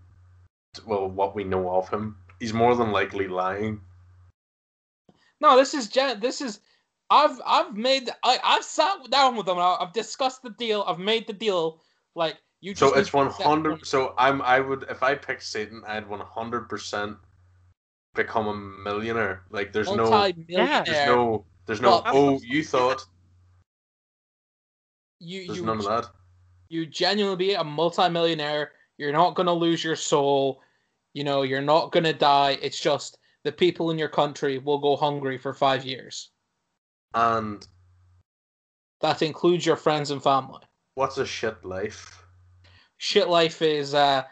well, what we know of him, he's more than likely lying. No, this is gen- this is I've I've made I I've sat down with them. I- I've discussed the deal. I've made the deal. Like you. Just So it's one hundred. So I'm. I would if I picked Satan, I'd one hundred percent become a millionaire. Like there's no, there's no, there's no. Well, oh, you thought You there's you none of that. you genuinely be a multi-millionaire. You're not gonna lose your soul. You know you're not gonna die. It's just the people in your country will go hungry for five years. And That includes your friends and family. what's a shit life? Shit life is uh,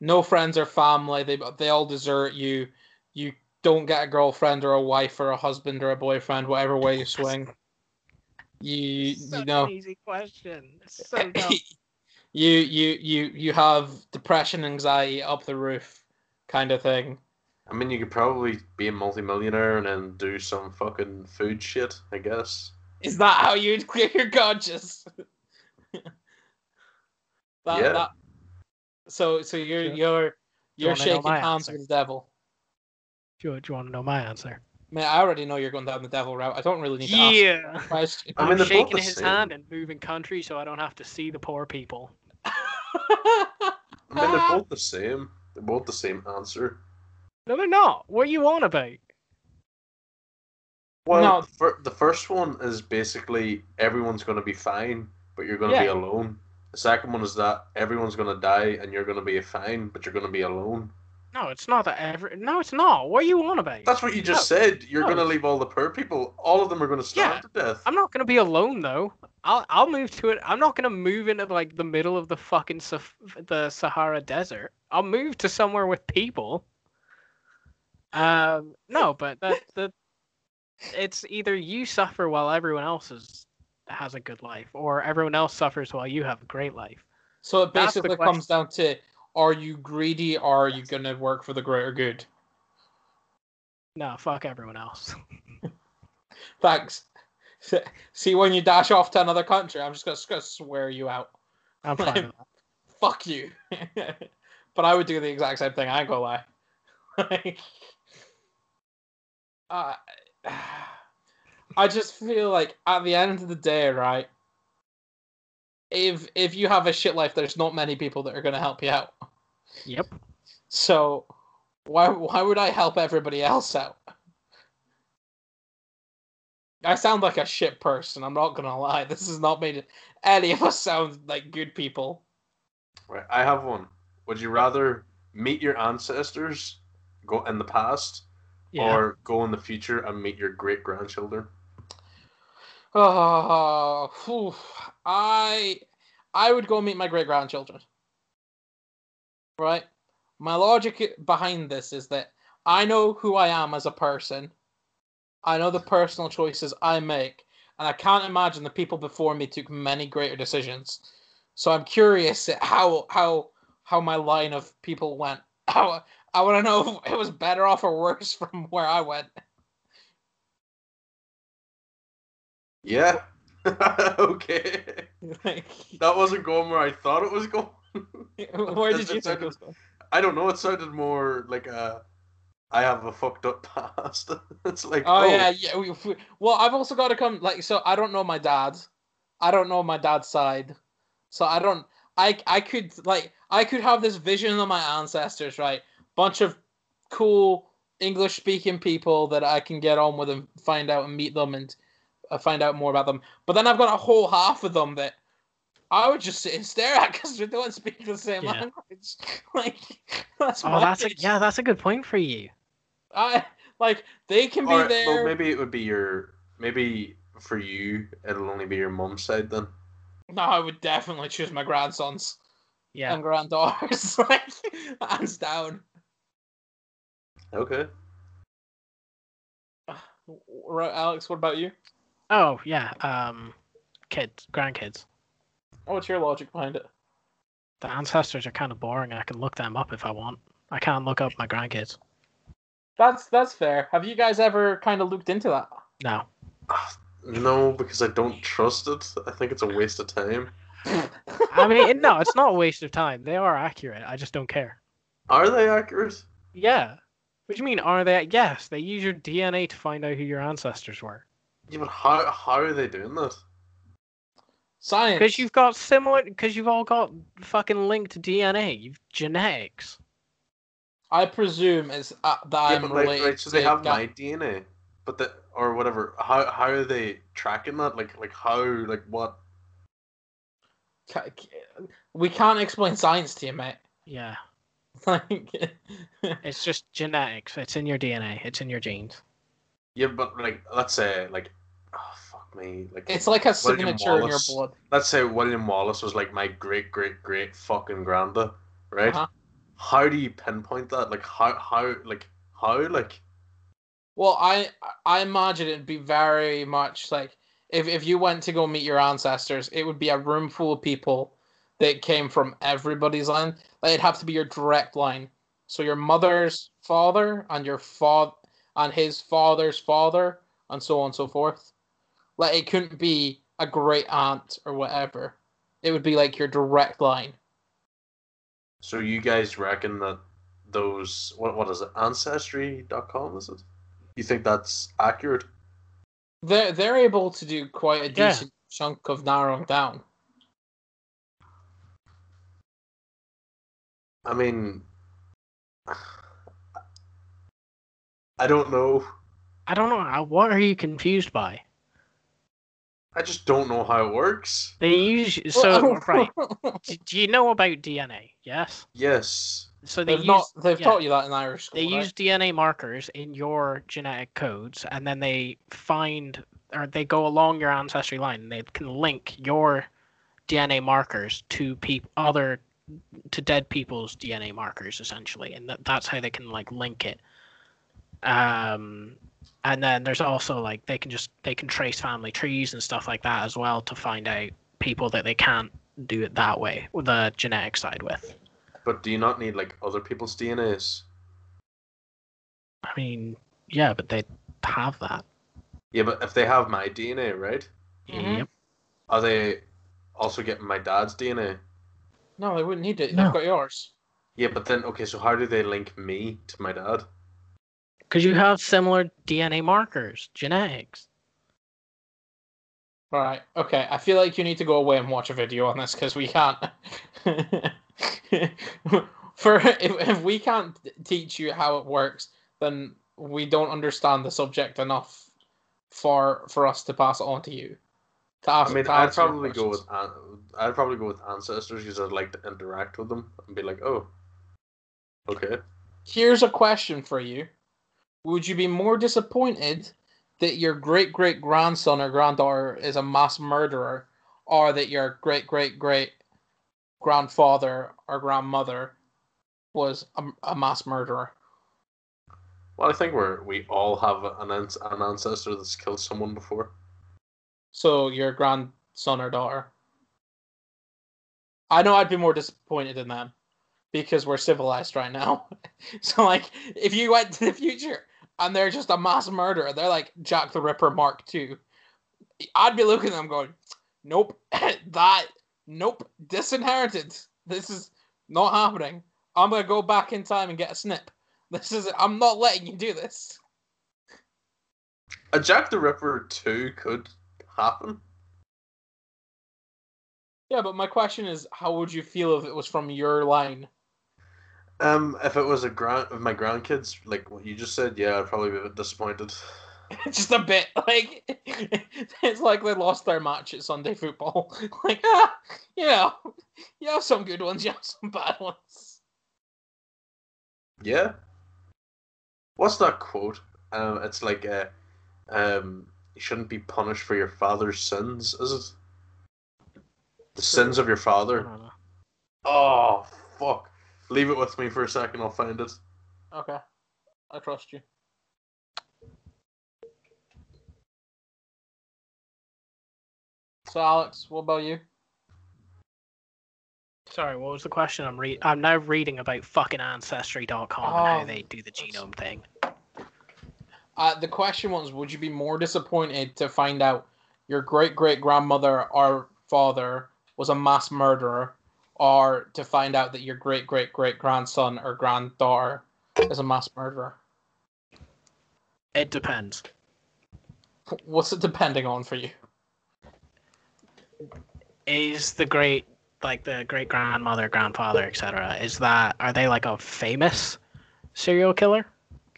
no friends or family. They they all desert you. You don't get a girlfriend or a wife or a husband or a boyfriend, whatever way you swing. you Such you know an easy question. So you you you you have depression, anxiety up the roof, kind of thing. I mean, you could probably be a multimillionaire and then do some fucking food shit. I guess. Is that how you'd clear your conscience? that, Yeah. that- so so you're Sure. you're you're wanna shaking hands answer? with the devil. Do you, do you want to know my answer? Man, I already know you're going down the devil route. I don't really need to ask Yeah. I mean, I'm they're shaking his same. hand and moving country so I don't have to see the poor people. I mean, they're both the same. They're both the same answer. No, they're not. What are you on about? Well, No. the, fir- the first one is basically everyone's going to be fine, but you're going to be alone. The second one is that everyone's going to die and you're going to be fine, but you're going to be alone. No, it's not that every. No, it's not. What are you on about? That's what you just No. said. You're No. going to leave all the poor people. All of them are going to starve to death. I'm not gonna be alone though. I'll I'll move to it. I'm not gonna move into like the middle of the fucking Saf- the Sahara Desert. I'll move to somewhere with people. Um, no, but that that it's either you suffer while everyone else is has a good life, or everyone else suffers while you have a great life. So it basically comes down to are you greedy or are you going to work for the greater good? No, fuck everyone else. Thanks. See, when you dash off to another country, I'm just going to swear you out. I'm fine with. Fuck you. but I would do the exact same thing. I ain't gonna lie. Like, uh, I just feel like at the end of the day, right? If if you have a shit life, there's not many people that are gonna help you out. Yep. So why why would I help everybody else out? I sound like a shit person. I'm not gonna lie. This has not made any of us sound like good people. Right, I have one. Would you rather meet your ancestors, go in the past, Yeah. or go in the future and meet your great grandchildren? Uh, oh, phew. I I would go meet my great grandchildren. Right? My logic behind this is that I know who I am as a person. I know the personal choices I make, and I can't imagine the people before me took many greater decisions. So I'm curious at how how how my line of people went. How I want to know if it was better off or worse from where I went. Yeah. okay. Like, That wasn't going where I thought it was going. where did you think sounded- it was going? I don't know. It sounded more like a. I have a fucked up past. it's like oh, oh, yeah, yeah. We, we- well, I've also got to come like so. I don't know my dad. I don't know my dad's side, so I don't. I I could like I could have this vision of my ancestors, right? Bunch of cool English speaking people that I can get on with and find out and meet them and uh, find out more about them. But then I've got a whole half of them that I would just sit and stare at because we don't speak the same Yeah. language. Like that's Oh, that's a, yeah, that's a good point for you. I like they can be Or, there. well, maybe it would be your. Maybe for you, it'll only be your mom's side then. No, I would definitely choose my grandsons Yeah. and granddaughters. like, hands down. Okay. Right, Alex, what about you? Oh yeah. Um, kids, grandkids. Oh, What's your logic behind it? The ancestors are kind of boring. I can look them up if I want. I can't look up my grandkids. That's that's fair. Have you guys ever kind of looked into that? No. No, because I don't trust it. I think it's a waste of time. I mean, no, it's not a waste of time. They are accurate. I just don't care. Are they accurate? Yeah. What do you mean? Are they? Yes, they use your DNA to find out who your ancestors were. Yeah, but how how are they doing that? Science. Because you've got similar. Because you've all got fucking linked DNA. You've genetics. I presume is uh, that Yeah, I'm but like, related. right, so they have Ga- my DNA, but the or whatever. How how are they tracking that? Like like how like what? Ca- ca- We can't explain science to you, mate. Yeah. Like, It's just genetics. It's in your DNA. It's in your genes. Yeah, but like let's say like oh fuck me like it's like a William signature in your blood. let's say William Wallace was like my great great great fucking granda, right? Uh-huh. How do you pinpoint that? Like how how like how like Well, I I imagine it'd be very much like if if you went to go meet your ancestors, it would be a room full of people that came from everybody's line. Like it'd have to be your direct line. So your mother's father and your father and his father's father and so on and so forth. Like it couldn't be a great aunt or whatever. It would be like your direct line. So you guys reckon that those what what is it ancestry.com is it? You think that's accurate? They're they're able to do quite a Yeah. decent chunk of narrowing down. I mean, I don't know. I don't know. What are you confused by? I just don't know how it works. They use so right. Do, do you know about DNA? Yes. Yes. So they they've use not they've yeah. taught you that in Irish school. they right? use DNA markers in your genetic codes, and then they find or they go along your ancestry line, and they can link your DNA markers to peop other to dead people's DNA markers essentially, and that, that's how they can like link it. Um, and then there's also like they can just they can trace family trees and stuff like that as well to find out people that they can't do it that way with the genetic side with. But do you not need like other people's DNAs? I mean, yeah, but they have that. Yeah, but if they have my DNA, right? Mhm. Yep. Are they also getting my dad's DNA? No, they wouldn't need it. No. They've got yours. Yeah, but then okay, so how do they link me to my dad? Because you have similar DNA markers, genetics. All right. Okay. I feel like you need to go away and watch a video on this because we can't. For if, if we can't teach you how it works, then we don't understand the subject enough for for us to pass it on to you. To ask, I mean, I'd probably go with an- I'd probably go with ancestors because I'd like to interact with them and be like, oh, okay. Here's a question for you: Would you be more disappointed that your great great grandson or granddaughter is a mass murderer, or that your great great great grandfather or grandmother was a, a mass murderer? Well, I think we're we all have an an ancestor that's killed someone before. So your grandson or daughter. I know I'd be more disappointed in them because we're civilized right now. so like if you went to the future and they're just a mass murderer, they're like Jack the Ripper Mark II. I'd be looking at them going, Nope, that nope, disinherited. This is not happening. I'm gonna go back in time and get a snip. This is I'm not letting you do this. A Jack the Ripper two could happen. Yeah, but my question is, how would you feel if it was from your line? Um, if it was a grand, if my grandkids, like what you just said, yeah, I'd probably be a bit disappointed. just a bit like it's like they lost their match at Sunday football. like, ah, you know, you have some good ones, you have some bad ones. Yeah. What's that quote? Um, it's like, uh, um, you shouldn't be punished for your father's sins, is it? The sins of your father. Oh fuck! Leave it with me for a second. I'll find it. Okay, I trust you. So, Alex, what about you? Sorry, what was the question? I'm read. I'm now reading about fucking ancestry.com and how Oh, they do the genome thing. Uh, the question was: Would you be more disappointed to find out your great great grandmother or father was a mass murderer, or to find out that your great great great grandson or granddaughter is a mass murderer? It depends. What's it depending on for you? Is the great like the great grandmother, grandfather, etc. Is that are they like a famous serial killer?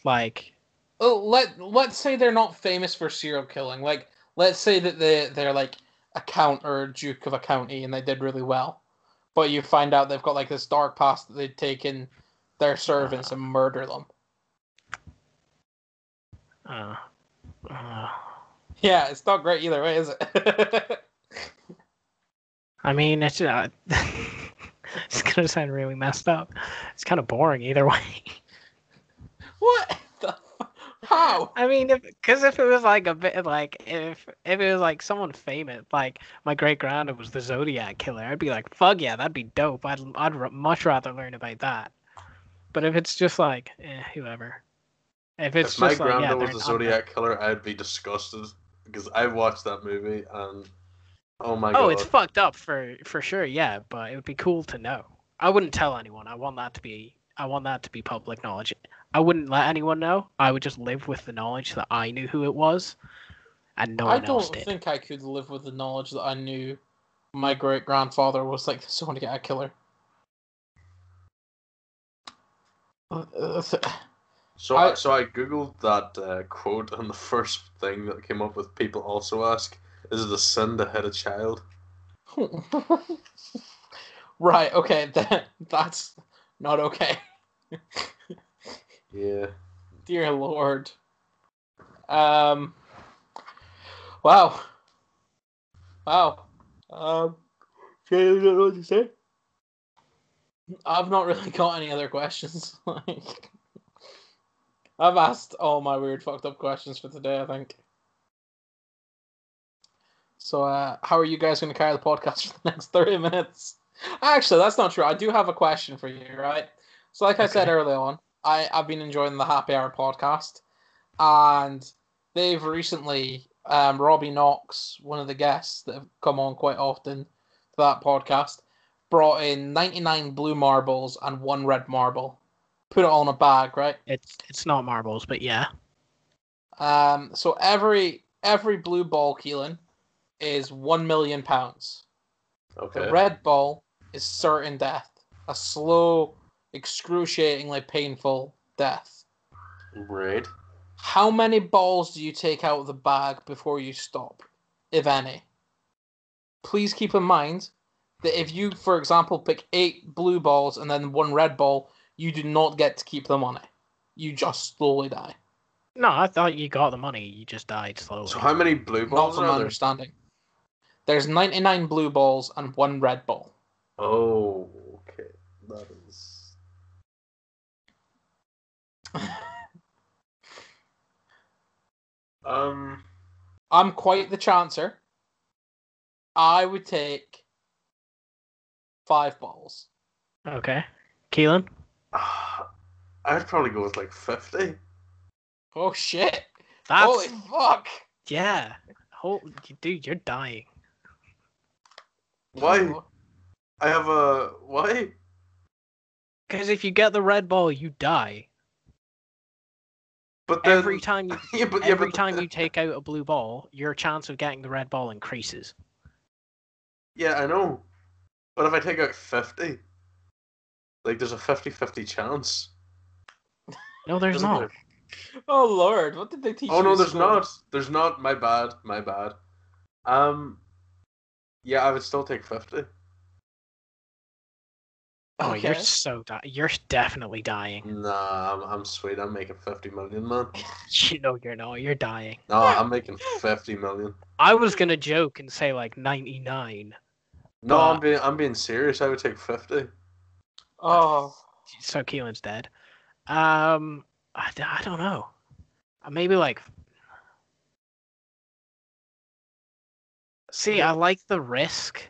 Like Oh, let let's say they're not famous for serial killing. Like, let's say that they they're like a count or a duke of a county and they did really well, but you find out they've got like this dark past that they've taken their servants and murder them. uh, uh Yeah, it's not great either way, is it? I mean it's uh, it's gonna sound really messed up. It's kind of boring either way. What? The fu- How? I mean, if because if it was like a bit like if if it was like someone famous, like my great grandpa was the Zodiac killer, I'd be like, fuck yeah, that'd be dope. I'd I'd r- much rather learn about that. But if it's just like eh, whoever, if it's if my just like yeah, granddad was they're the not- Zodiac killer, I'd be disgusted because I watched that movie and oh my Oh, god, it's fucked up for for sure, yeah. But it would be cool to know. I wouldn't tell anyone. I want that to be. I want that to be public knowledge. I wouldn't let anyone know. I would just live with the knowledge that I knew who it was, and no I one else I don't think I could live with the knowledge that I knew my great grandfather was like the Zodiac killer. Uh, uh, So I, I- so I googled that uh, quote, and the first thing that came up with people also ask, "Is it a sin to hit a child?" right. Okay. That that's not okay. Yeah. Dear Lord. Um. Wow. Wow. Um. Don't know what to say. I've not really got any other questions. like, I've asked all my weird, fucked up questions for today. I think. So, uh, how are you guys going to carry the podcast for the next thirty minutes? Actually, that's not true. I do have a question for you, right? So, like I said Okay. earlier on, I I've been enjoying the Happy Hour podcast, and they've recently um, Robbie Knox, one of the guests that have come on quite often to that podcast, brought in ninety nine blue marbles and one red marble, put it all in a bag, right? It's it's not marbles, but yeah. Um, so every every blue ball, Keelan, is one million pounds. Okay. The red ball is certain death, a slow, excruciatingly painful death. Right. How many balls do you take out of the bag before you stop, if any? Please keep in mind that if you, for example, pick eight blue balls and then one red ball, you do not get to keep the money. You just slowly die. No, I thought you got the money. You just died slowly. So how many blue Not balls from my are there? understanding. There's 99 blue balls and one red ball. Oh, okay. That is. Um. I'm quite the chancer. I would take five balls. Okay, Keelan. I'd probably go with like fifty. Oh shit! That's Holy fuck! yeah. Whole, dude, you're dying. Why? I have a why? Because if you get the red ball, you die. But then, Every time you yeah, but, yeah, every but- time you take out a blue ball, your chance of getting the red ball increases. Yeah, I know. But if I take out fifty, like there's a 50-50 chance. No, there's Isn't not. there? Oh lord, what did they teach Oh you no, there's school? not. There's not. My bad. My bad. Um. Yeah, I would still take fifty. Oh, you're so di- you're definitely dying. Nah, I'm, I'm sweet. I'm making fifty million, man. You know you're not. You're dying. No, I'm making fifty million. I was gonna joke and say like 99. No, I'm being I'm being serious. I would take fifty. Oh, So Keelan's dead. Um, I don't know. Uh, Maybe like. See, I like the risk,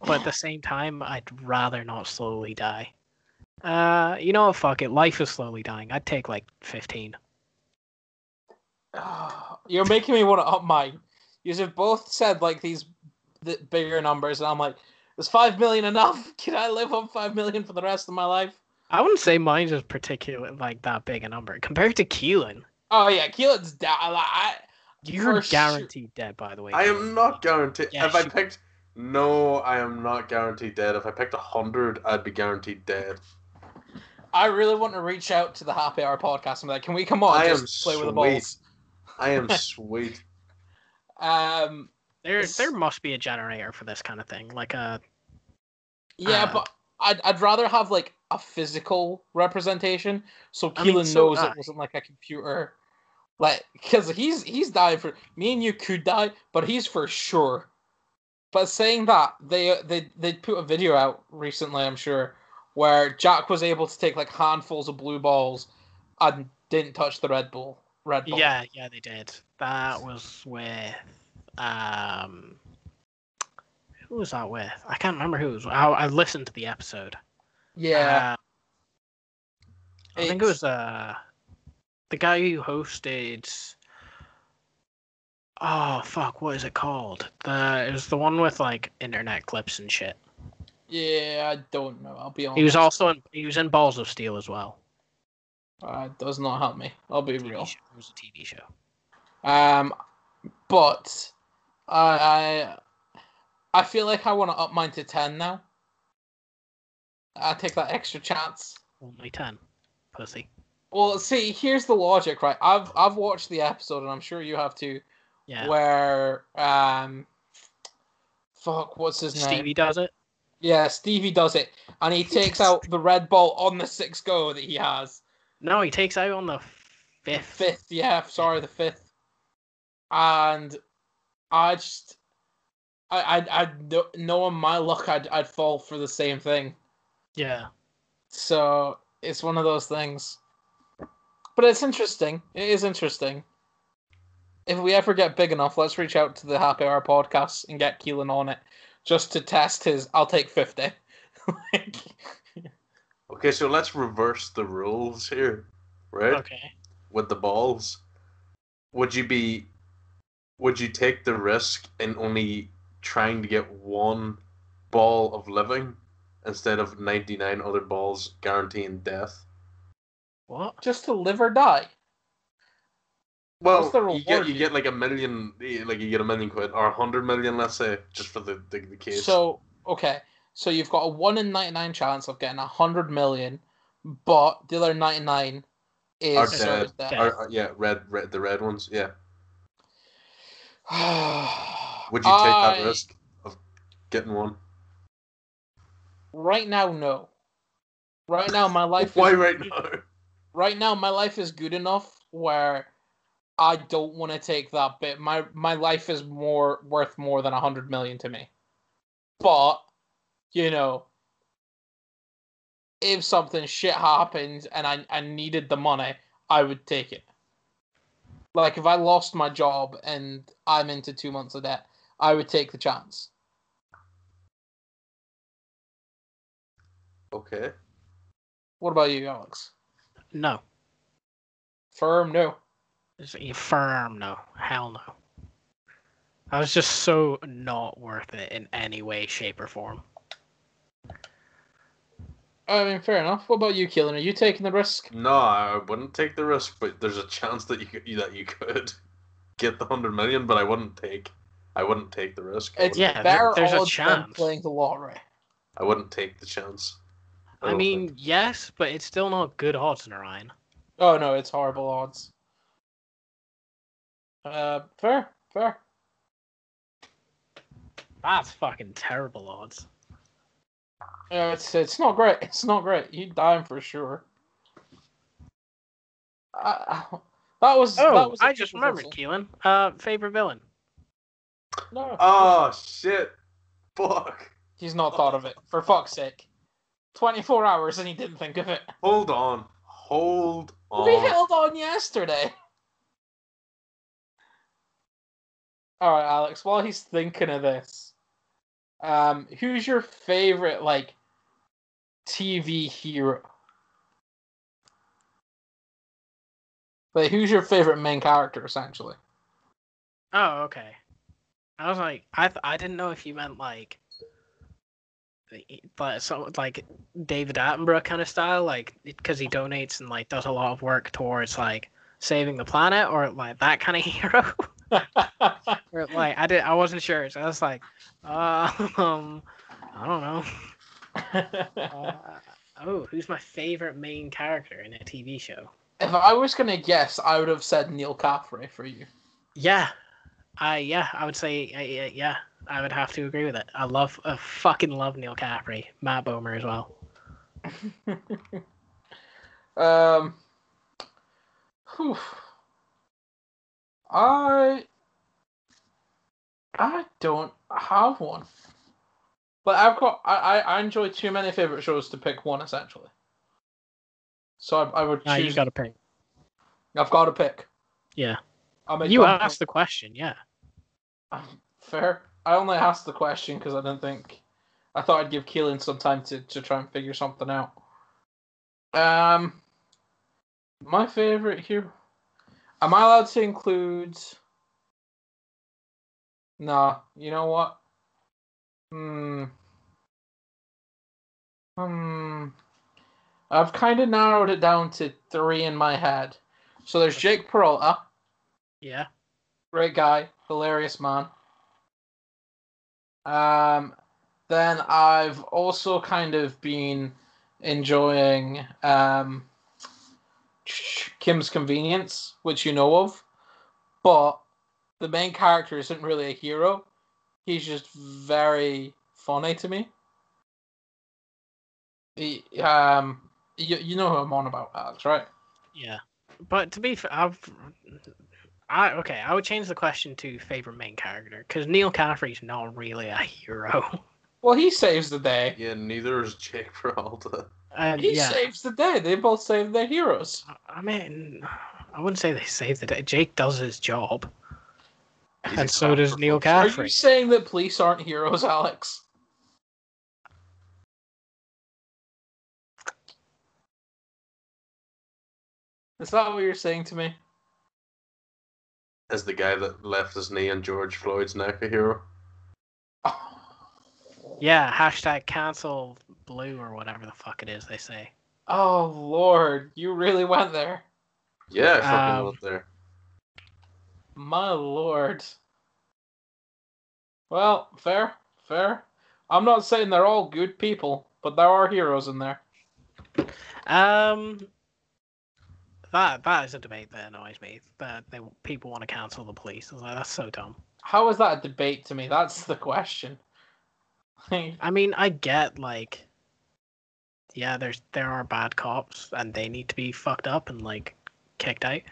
but at the same time, I'd rather not slowly die. Uh, you know what? Fuck it. Life is slowly dying. I'd take like 15. you're making me want to up mine. You have both said like these th- bigger numbers, and I'm like, is five million enough? Can I live on five million for the rest of my life? I wouldn't say mine's is particular like that big a number compared to Keelan. Oh yeah, Keelan's down. Like, I, You're For sure. guaranteed dead, by the way. I am not guaranteed. Yes, if I picked, no, I am not guaranteed dead. If I picked a hundred, I'd be guaranteed dead. I really want to reach out to the Happy Hour podcast and be like, can we come on I and am just play with the balls? I am sweet. Um, There, It's- there must be a generator for this kind of thing, like a yeah, Uh, but I'd I'd rather have like a physical representation, so I mean, Keelan so knows would it wasn't like a computer. Like, because he's he's dying for me and you could die, but he's for sure. But saying that, they they they put a video out recently, I'm sure, where Jack was able to take like handfuls of blue balls and didn't touch the red ball. Red Bull. Yeah, yeah, they did. That was with um, who was that with? I can't remember who it was. I, I listened to the episode. Yeah. Uh, I think it was uh the guy who hosted. Oh fuck! What is it called? The it was the one with like internet clips and shit. Yeah, I don't know. I'll be honest. He was also in he was in Balls of Steel as well. Uh, it does not help me. I'll be real. show. It was a TV show. Um, but I I, I feel like I want to up mine to ten now. I take that extra chance. Only ten. Pussy. Well, see, here's the logic, right? I've I've watched the episode, and I'm sure you have too, Yeah. where um, fuck, what's his name? Stevie does it. Yeah, Stevie does it, and he takes out the red ball on the sixth go that he has. No, he takes out on the fifth. Fifth, yeah, sorry, the fifth. And I just, I, I, I kn- knowing my luck, I'd, I'd fall for the same thing. Yeah. So it's one of those things. But it's interesting. It is interesting. If we ever get big enough, let's reach out to the Happy Hour podcast and get Keelan on it, just to test his. I'll take fifty. like, Okay, so let's reverse the rules here, right? Okay. With the balls, would you be, would you take the risk in only trying to get one ball of living instead of ninety nine other balls guaranteeing death? What? just to live or die. Well, you get you get like a million, like you get a million quid or a hundred million, let's say, just for the the, the case. So okay, so you've got a one in ninety nine chance of getting a hundred million, but the other ninety nine is Are dead. dead. Or- or- yeah, red, red, the red ones. Yeah. Would you take I- that risk of getting one? Right now, no. Right now, my life. Why right now? Right now, my life is good enough where I don't want to take that bit. My my life is more worth more than a hundred million to me. But you know, if something shit happened and I, I needed the money, I would take it. Like if I lost my job and I'm into two months of debt, I would take the chance. Okay. What about you, Alex? No. Firm, no. Is it firm? No. Hell no. I was just so not worth it in any way, shape, or form. I mean, fair enough. What about you, Keelan? Are you taking the risk? No, I wouldn't take the risk, but there's a chance that you could, that you could get the hundred million, but I wouldn't take. I wouldn't take the risk. It's Yeah, better there- there's a odds than chance. playing the lottery. I wouldn't take the chance. I don't mean, think. yes, but it's still not good odds, Narayan. Oh no, it's horrible odds. Uh, fair, fair. That's fucking terrible odds. Uh, it's it's not great. It's not great. You dying for sure. Uh, that was. that Oh, was a I just remembered. Keelan. Uh, favorite villain. No, Oh shit! Fuck! he's not thought of it. For fuck's sake. Twenty four hours and he didn't think of it. Hold on. Hold on. We held on yesterday. All right, Alex. While he's thinking of this, um, who's your favorite like TV hero? Like, who's your favorite main character, essentially? Oh, okay. I was like, I th- I didn't know if you meant like, but so like David Attenborough kind of style, like because he donates and like does a lot of work towards like saving the planet, or like that kind of hero. or like I did, I wasn't sure, so I was like, uh, um, I don't know. Uh, oh, who's my favorite main character in a TV show? if I was gonna guess, I would have said Neal Caffrey for you. Yeah, I yeah, I would say uh, yeah, yeah, I would have to agree with it. I love, I fucking love Neal Caffrey, Matt Bomer as well. um, whew. I I don't have one, but I've got I I, enjoy too many favorite shows to pick one essentially. So I, I would Now choose. you got to pick. I've got to pick. Yeah. You asked the question, yeah. Fair. I only asked the question because I didn't think. I thought I'd give Keelan some time to, to try and figure something out. Um, my favorite hero. Am I allowed to include? Nah. You know what? Hmm. Hmm. I've kind of narrowed it down to three in my head. So there's Jake Peralta, Yeah. great guy, hilarious man. Um, then I've also kind of been enjoying um, Kim's Convenience, which you know of, but the main character isn't really a hero. He's just very funny to me. He, um, you, you know who I'm on about, Alex, right? Yeah. But to be fair, I've I okay, I would change the question to favorite main character because Neal Caffrey's not really a hero. Well, he saves the day. Yeah, neither is Jake Peralta. And He yeah, saves the day. They both save their heroes. I mean, I wouldn't say they save the day. Jake does his job, He's and so does Neal fuck's sake. Are you saying that police aren't heroes, Alex? Is that what you're saying to me? Is the guy that left his knee on George Floyd's neck a hero. Yeah, hashtag cancel blue or whatever the fuck it is they say. Oh Lord, you really went there. Yeah, I fucking Um, went there. My Lord. Well, fair, fair. I'm not saying they're all good people, but there are heroes in there. Um, that that is a debate that annoys me. That they people want to cancel the police. I was like, that's so dumb. How is that a debate to me? That's the question. I mean, I get like, yeah, there's there are bad cops and they need to be fucked up and like kicked out.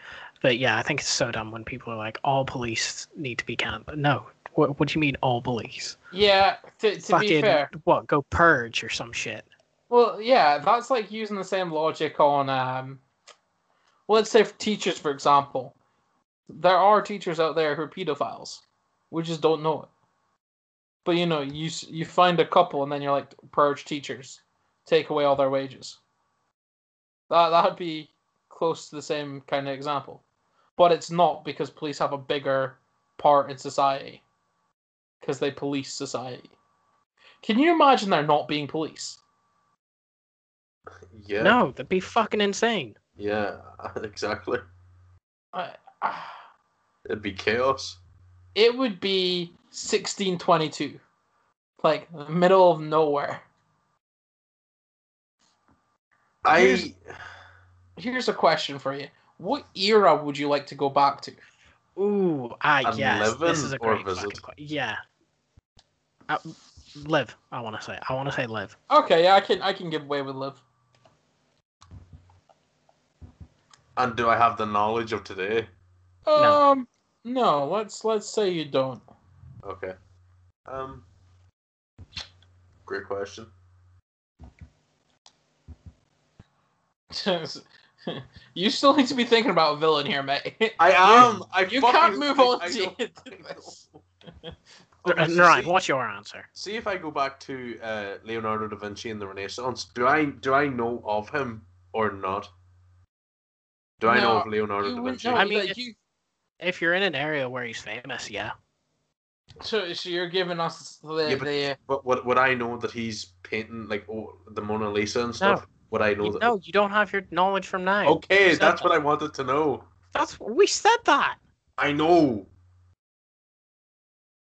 But yeah, I think it's so dumb when people are like, all police need to be cancelled. No, what what do you mean all police? yeah, to, to Fucking be fair. what? Go purge or some shit. Well, yeah, that's like using the same logic on, um, well, let's say for teachers, for example. There are teachers out there who are pedophiles. We just don't know it. But you know, you you find a couple and then you're like, purge teachers, take away all their wages. That that'd be close to the same kind of example, but it's not because police have a bigger part in society, because they police society. Can you imagine there not being police? Yeah. No, that'd be fucking insane. Yeah, exactly. I, ah. It'd be chaos. it would be 1622 like the middle of nowhere I here's a question for you what era would you like to go back to Ooh, ah, And yes, this is a great fucking question. Yeah. Uh, live. I want to say. I want to say live. okay yeah i can i can give away with live and do I have the knowledge of today? No. um no let's let's say you don't Okay. Um. Great question. you still need to be thinking about a villain here mate I am. I you can't move on I to know- it. I know. Okay, so Ryan, what's your answer? See if I go back to uh, Leonardo da Vinci in the Renaissance. Do I do I know of him or not? Do I know of Leonardo You da Vinci? know, I mean, if- you, If you're in an area where he's famous, yeah. So, so you're giving us the, Yeah, but- the But would, would I know that he's painting like oh, the Mona Lisa and stuff? Would I know You, that? no, you don't have your knowledge from now. Okay, that's that. what I wanted to know. That's we said that. I know.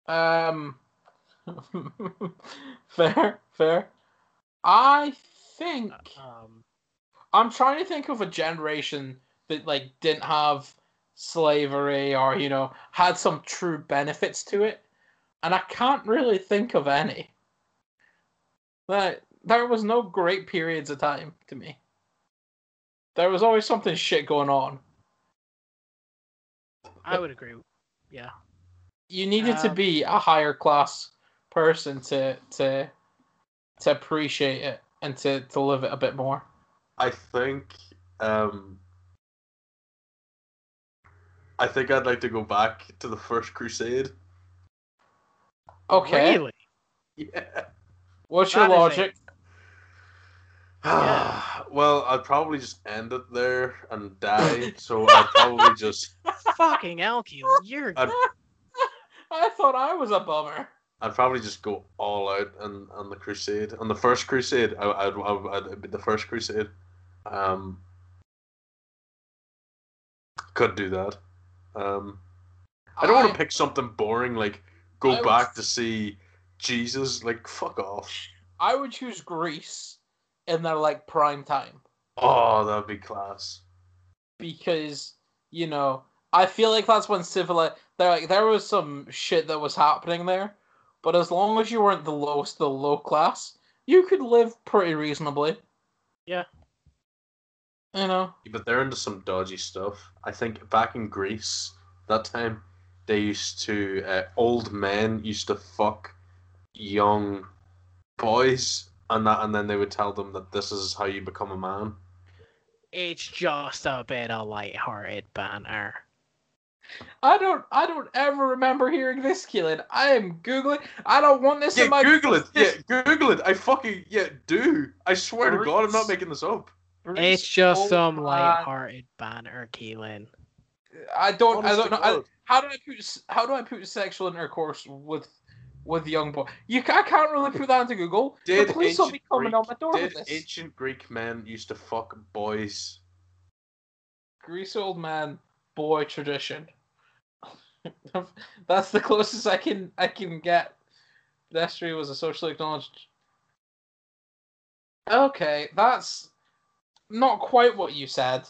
Um, fair, fair. I think Um, I'm trying to think of a generation that like didn't have slavery or you know had some true benefits to it, and I can't really think of any. That there was no great periods of time to me. There was always something shit going on. I would agree. Yeah. you needed to Um, be a higher class person to to to appreciate it and to to live it a bit more. I think um I think I'd like to go back to the first Crusade. Okay. Really? Yeah. What's your That is a- logic? Yeah. well, I'd probably just end it there and die. so I'd probably just, Fucking hell, you're I'd, I thought I was a bummer. I'd probably just go all out on, on the Crusade, on the first Crusade. I, I'd, I'd, I'd it'd be the first Crusade. Um, could do that. Um, I don't want to pick something boring like go I would- back to see Jesus. Like fuck off. I would choose Greece in their like prime time Oh, that'd be class. because you know I feel like that's when civil there like there was some shit that was happening there, but as long as you weren't the lowest the low class, you could live pretty reasonably. Yeah. You know. But they're into some dodgy stuff. I think back in Greece that time, they used to uh, old men used to fuck young boys, and that, and then they would tell them that this is how you become a man. it's just a bit of light-hearted banter. I don't I don't ever remember hearing this, Keelan. I am googling. I don't want this Yeah, in my Google it. Yeah, Google it. I fucking yeah do. I swear to God, I'm not making this up. It's just old some man. light-hearted banter, Keelan. I don't. I don't know. I, how do I put how do I put sexual intercourse with with young boy? You I can't really put that into Google. Did the police will be ancient coming Greek- on my door with Did this. ancient Greek men used to fuck boys? Grease old man boy tradition. That's the closest I can I can get. Pedestrian was a socially acknowledged. Okay, that's not quite what you said.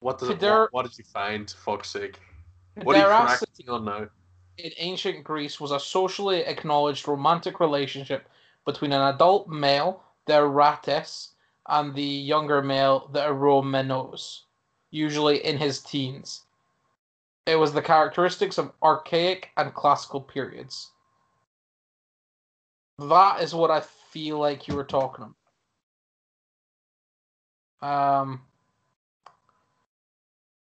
What did what, what did you find? Fuck's sake! What are you Veracity cracking on now? in ancient Greece was a socially acknowledged romantic relationship between an adult male, the erastes, and the younger male, the Eromenos, usually in his teens. It was the characteristics of archaic and classical periods. That is what I feel like you were talking about. Um,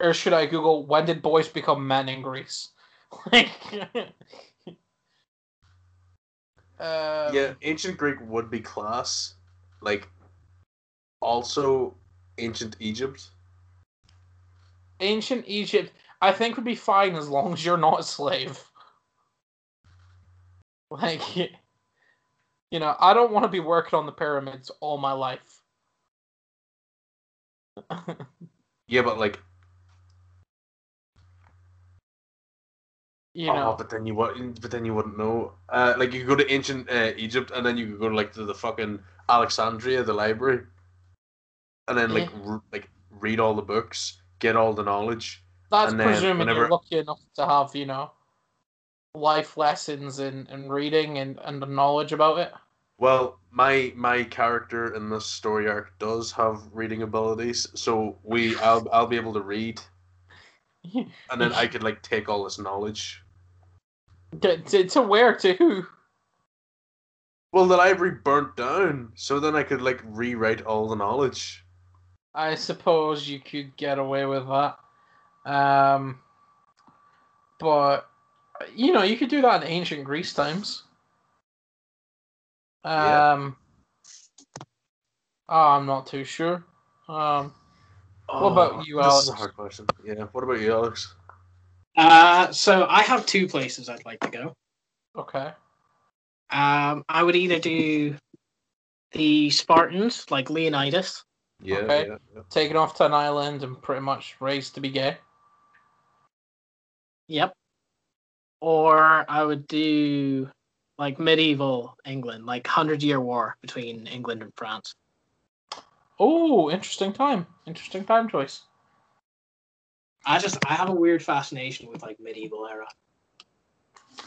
or should I Google when did boys become men in Greece? Like, um, yeah, ancient Greek would be class. Like, also ancient Egypt. ancient Egypt, I think would be fine as long as you're not a slave. Like, you know, I don't want to be working on the pyramids all my life. Yeah, but like, you oh, know, but then you wouldn't. But then you wouldn't know. Uh, like you could go to ancient uh, Egypt, and then you could go to like to the fucking Alexandria, the library, and then like Yeah. r- like read all the books, get all the knowledge. that's and then presuming you're lucky enough to have, you know, life lessons and, and reading and, and the knowledge about it. Well, my my character in this story arc does have reading abilities, so we I'll I'll be able to read, and then I could like take all this knowledge. to, to, to where? To who? Well, the library burnt down, so then I could like rewrite all the knowledge. I suppose you could get away with that. Um, but you know, you could do that in ancient Greece times. Yeah. Um, oh, I'm not too sure. Um, What about you, Oh, This is a Alex? hard question. Yeah. What about you, Alex? Uh, so I have two places I'd like to go. okay. Um, I would either do the Spartans, like Leonidas. Yeah. Okay. Yeah. yeah. Taken off to an island and pretty much raised to be gay. Yep. Or I would do like medieval England, like Hundred Year War between England and France. Oh, interesting time. Interesting time choice. I just I have a weird fascination with like medieval era.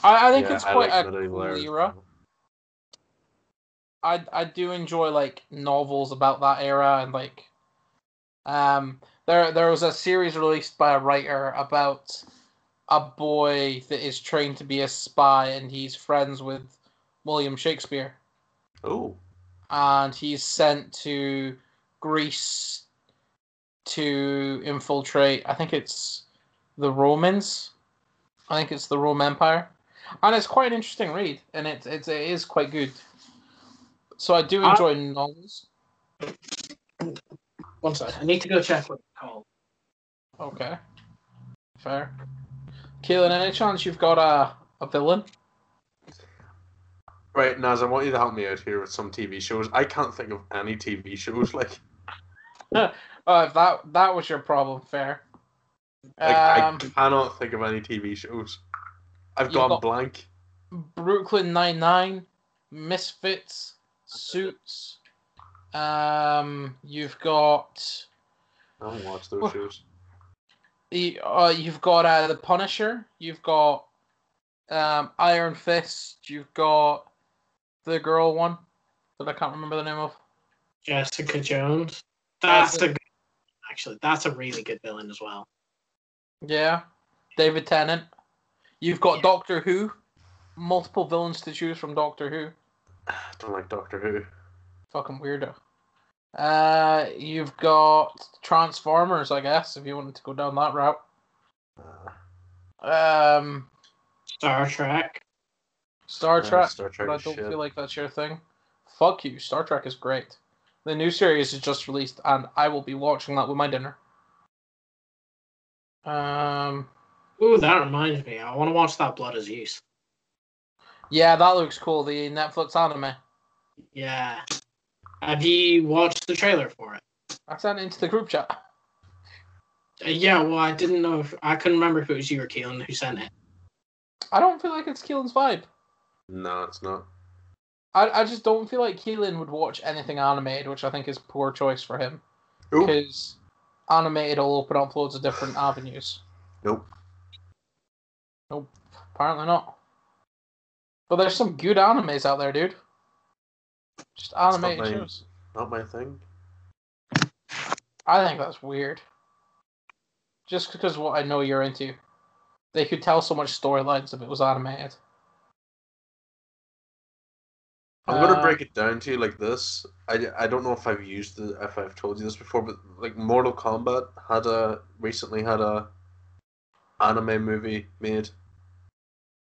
I, I think Yeah, it's I quite like a cool era. era. I I do enjoy like novels about that era and like um there there was a series released by a writer about a boy that is trained to be a spy and he's friends with William Shakespeare Oh. and he's sent to Greece to infiltrate I think it's the Romans. I think it's the Rome Empire, and it's quite an interesting read, and it it, it is quite good. So I do I- enjoy novels. One sec. I need to go check what it's called. Okay, fair. Keelan, any chance you've got a a villain? Right, Naz, I want you to help me out here with some TV shows. I can't think of any TV shows. Like, Oh, if that that was your problem, fair. like Um, I cannot think of any TV shows. I've gone got- blank. Brooklyn Nine Nine, Misfits, Suits. Um, you've got I don't watch those Well- shows. The uh, you've got uh, the Punisher. You've got um Iron Fist. You've got the girl one that I can't remember the name of. Jessica Jones. That's That's a good, actually that's a really good villain as well. Yeah, David Tennant. You've got Yeah. Doctor Who. Multiple villains to choose from Doctor Who. I don't like Doctor Who. Fucking weirdo. Uh, you've got Transformers, I guess, if you wanted to go down that route. Um, Star Trek. Star Yeah, Trek, Star Trek but I don't shit. feel like that's your thing. Fuck you. Star Trek is great. The new series is just released, and I will be watching that with my dinner. Um, Ooh, that reminds me. I want to watch that Blood of Zeus. yeah, that looks cool. The Netflix anime. Yeah. Have you watched the trailer for it? I sent it into the group chat. Uh, yeah, well, I didn't know if I couldn't remember if it was you or Keelan who sent it. I don't feel like it's Keelan's vibe. no, it's not. I, I just don't feel like Keelan would watch anything animated, which I think is poor choice for him. Ooh. Because animated will open up loads of different avenues. Nope. Nope, apparently not. But there's some good animes out there, dude. Just not animated my- shows. Not my thing. I think that's weird. Just because what I know you're into. They could tell so much storylines if it was animated. I'm gonna Uh, break it down to you like this. I, I don't know if I've used it, if I've told you this before, but like Mortal Kombat had a recently had a anime movie made.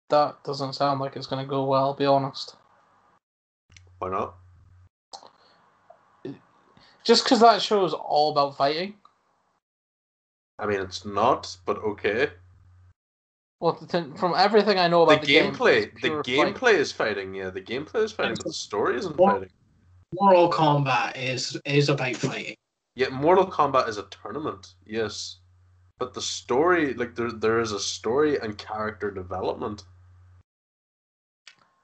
That doesn't sound like it's gonna go well, I'll be honest. Why not? Just because that show is all about fighting. I mean, it's not, but okay. Well, the from everything I know The about the, game, gameplay, it's the pure fighting. gameplay is fighting. Yeah, the gameplay is fighting, but the story isn't What? fighting. Mortal Kombat is is about fighting. Yeah, Mortal Kombat is a tournament, yes, but the story, like there, there is a story and character development.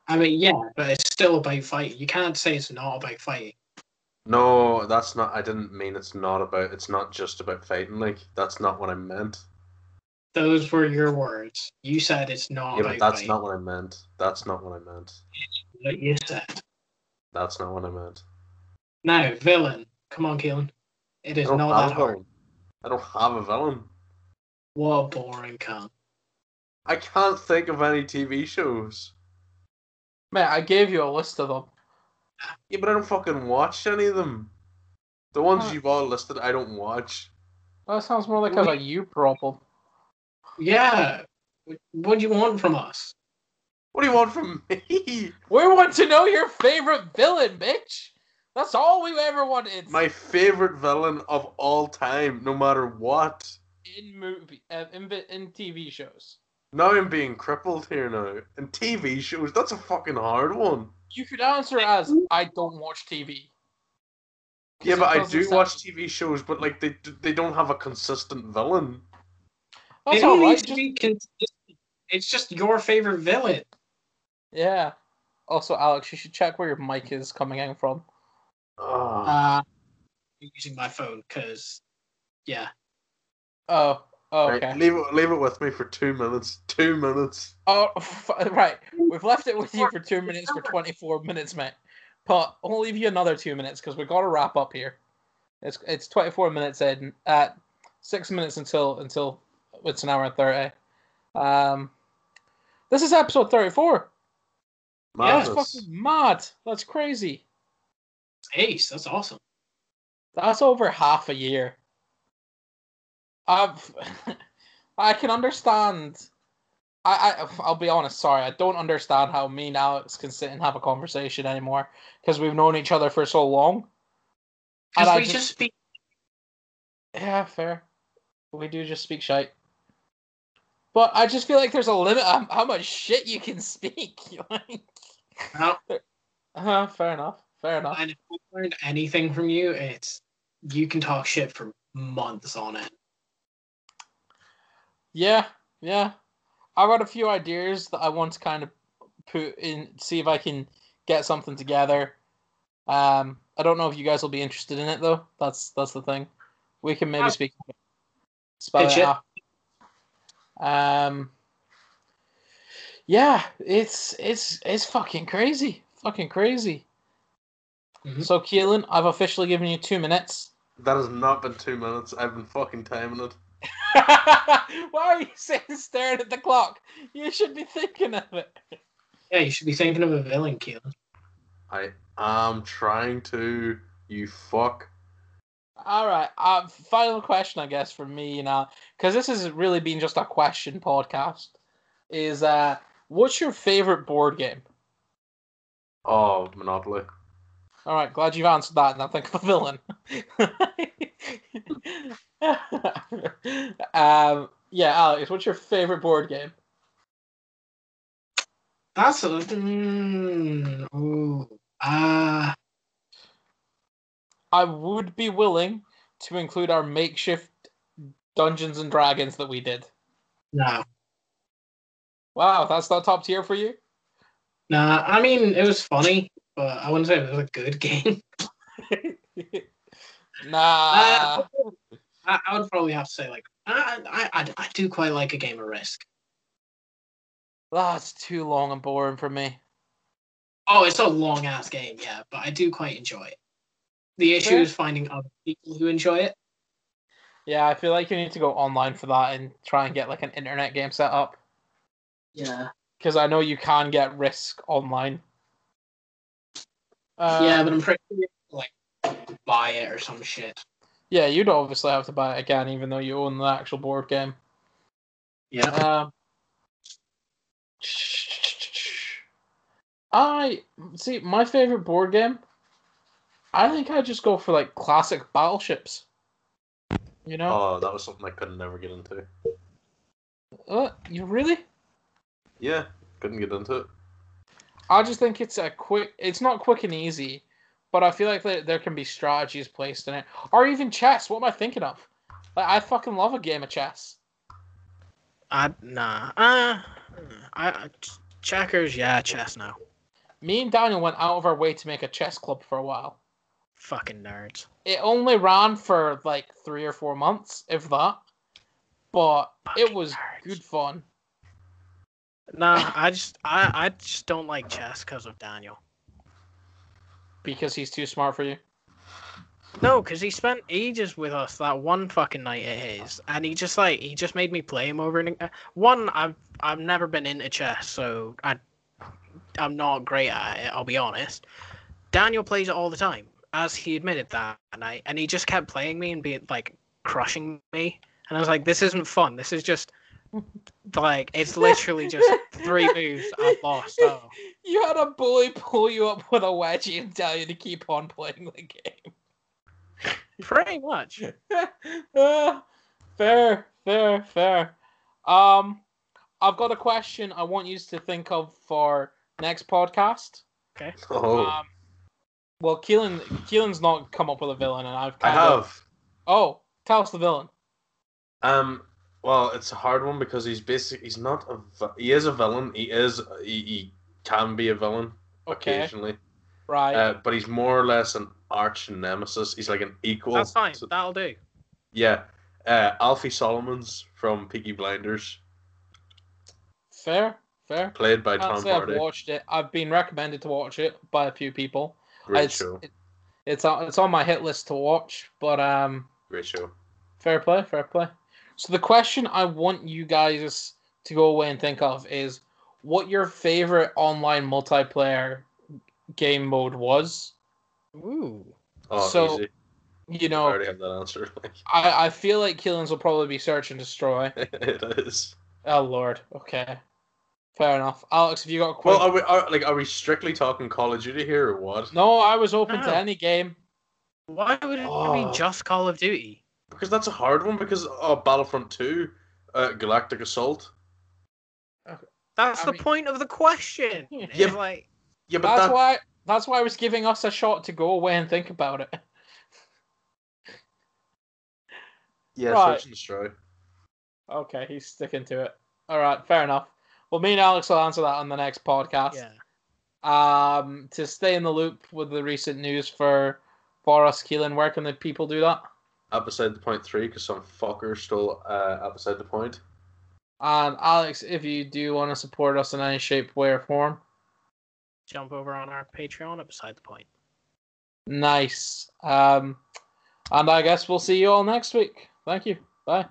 I mean, yeah, but it's still about fighting. You can't say it's not about fighting. No, that's not. I didn't mean it's not about. It's not just about fighting. Like that's not what I meant. Those were your words. You said it's not yeah, about but that's fighting. not what I meant. That's not what I meant. what you said. That's not what I meant. Now, villain. Come on, Keelan. It I is don't that a hard. villain. I don't have a villain. What a boring cunt. I can't think of any TV shows. Man, I gave you a list of them. Yeah, but I don't fucking watch any of them. The ones Huh. you've all listed, I don't watch. That sounds more like a, a you problem. Yeah. What do you want from us? What do you want from me? We want to know your favorite villain, bitch. That's all we've ever wanted. My favorite villain of all time, no matter what. in movie, uh, in in TV shows. Now I'm being crippled here now. In TV shows, that's a fucking hard one. You could answer as I don't watch TV. Yeah, but I do sound- watch TV shows, but like they they don't have a consistent villain. That's it don't alright. need to be consistent. It's just your favorite villain. yeah. Also, Alex, you should check where your mic is coming in from. Ah. Uh, I'm using my phone because, yeah. Oh, oh Right, okay. leave it leave it with me for two minutes. Two minutes. Oh, f- right. We've left it with you for two minutes for 24 minutes, mate. But I'll leave you another two minutes because we've got to wrap up here. It's it's 24 minutes in. At six minutes until until it's an hour and 30. Um, this is episode 34. That's fucking mad. That's crazy. Ace, that's awesome. That's over half a year. I've I can understand. I, I I'll be honest. Sorry, I don't understand how me and Alex can sit and have a conversation anymore because we've known each other for so long. And Because I we just, speak. Yeah, fair. We do just speak shite. But I just feel like there's a limit on how much shit you can speak. like, No, uh, fair enough. Fair enough. and if I learned anything from you, it's you can talk shit for months on it. Yeah, yeah. I've got a few ideas that I want to kind of put in, see if I can get something together. Um, I don't know if you guys will be interested in it though. That's that's the thing. We can maybe Yeah. speak. Spell Pitch it it. Um. Yeah, it's it's it's fucking crazy, fucking crazy. Mhm. So Keelan, I've officially given you two minutes. That has not been two minutes. I've been fucking timing it. Why are you sitting staring at the clock? You should be thinking of it. Yeah, you should be thinking of a villain, Keelan. I am trying to. You fuck. All right. Uh, final question, I guess, for me you now, because this has really been just a question podcast. Is uh, what's your favorite board game? Oh, Monopoly. All right, glad you've answered that. Now think of a villain. um, yeah, Alex, what's your favorite board game? That's a mm, ooh, uh, I would be willing to include our makeshift Dungeons and Dragons that we did. no, Wow, that's not top tier for you. nah. I mean, it was funny, but I wouldn't say it was a good game. nah. Uh, I, I would probably have to say like I, I I I do quite like a game of Risk. That's too long and boring for me. Oh, it's a long ass game, yeah, but I do quite enjoy it. The issue Fair. is finding other people who enjoy it. Yeah, I feel like you need to go online for that and try and get like an internet game set up. Yeah. Because I know you can get Risk online. Um, yeah, but I'm pretty sure you have to, like buy it or some shit. yeah, you'd obviously have to buy it again, even though you own the actual board game. Yeah. Um, I see my favorite board game. I think I just go for like classic battleships. You know, Oh, that was something I could never get into. uh, you really? Yeah, couldn't get into it. I just think it's a quick. It's not quick and easy, but I feel like there, there can be strategies placed in it, or even chess. What am I thinking of? Like I fucking love a game of chess. I nah. Uh, I, checkers. Yeah, chess no. Me and Daniel went out of our way to make a chess club for a while. Fucking nerds. It only ran for like three or four months, if that. But it was nerds. good fun. Nah, I just I I just don't like chess because of Daniel. Because he's too smart for you. No, because he spent ages with us that one fucking night at his, and he just like he just made me play him over and ag- one. I've I've never been into chess, so I I'm not great at it. I'll be honest. Daniel plays it all the time, as he admitted that night, and he just kept playing me and being like crushing me, and I was like, this isn't fun. This is just like it's literally just three moves I've lost. Oh. You had a bully pull you up with a wedgie and tell you to keep on playing the game. Pretty much. Uh, fair, fair, fair. Um, I've got a question I want you to think of for next podcast. Okay. Oh, Um, well, Keelan, Keelan's not come up with a villain, and I've I kind of. have. Oh, tell us the villain. Um, well, it's a hard one because he's basic. He's not a. He is a villain. He is. He, he can be a villain Okay, occasionally, right. uh, but he's more or less an arch nemesis. He's like an equal. That's fine. to- That'll do. yeah, uh, Alfie Solomons from Peaky Blinders, fair, fair. played by Tom say I've Hardy. watched it. I've been recommended to watch it by a few people. Great it's, show. it- it's on it's on my hit list to watch, but um, Great show. fair play, fair play. So the question I want you guys to go away and think of is what your favorite online multiplayer game mode was. Oh, So- easy. you know, I already have that answer. I, I feel like Keelan's will probably be search and destroy. it is. Oh lord. Okay. Fair enough. Alex, have you got a quick? Well, are we are, like are we strictly talking Call of Duty here or what? no, I was open No. to any game. Why would it Oh. be just Call of Duty? Because that's a hard one. Because oh, Battlefront Two, uh, Galactic Assault. That's I the mean- point of the question. Yeah. Like Yeah, but That's that, why. That's why I was giving us a shot to go away and think about it. yeah, Right. Search and Destroy. Okay, he's sticking to it. All right, fair enough. Well, me and Alex will answer that on the next podcast. yeah. Um, to stay in the loop with the recent news for for us, Keelan, where can the people do that? Up beside the point three because some fucker stole uh, up beside the point. And Alex, if you do want to support us in any shape, way, or form, Jump over on our Patreon at Beside the Point. nice. Um, and I guess we'll see you all next week. Thank you. Bye.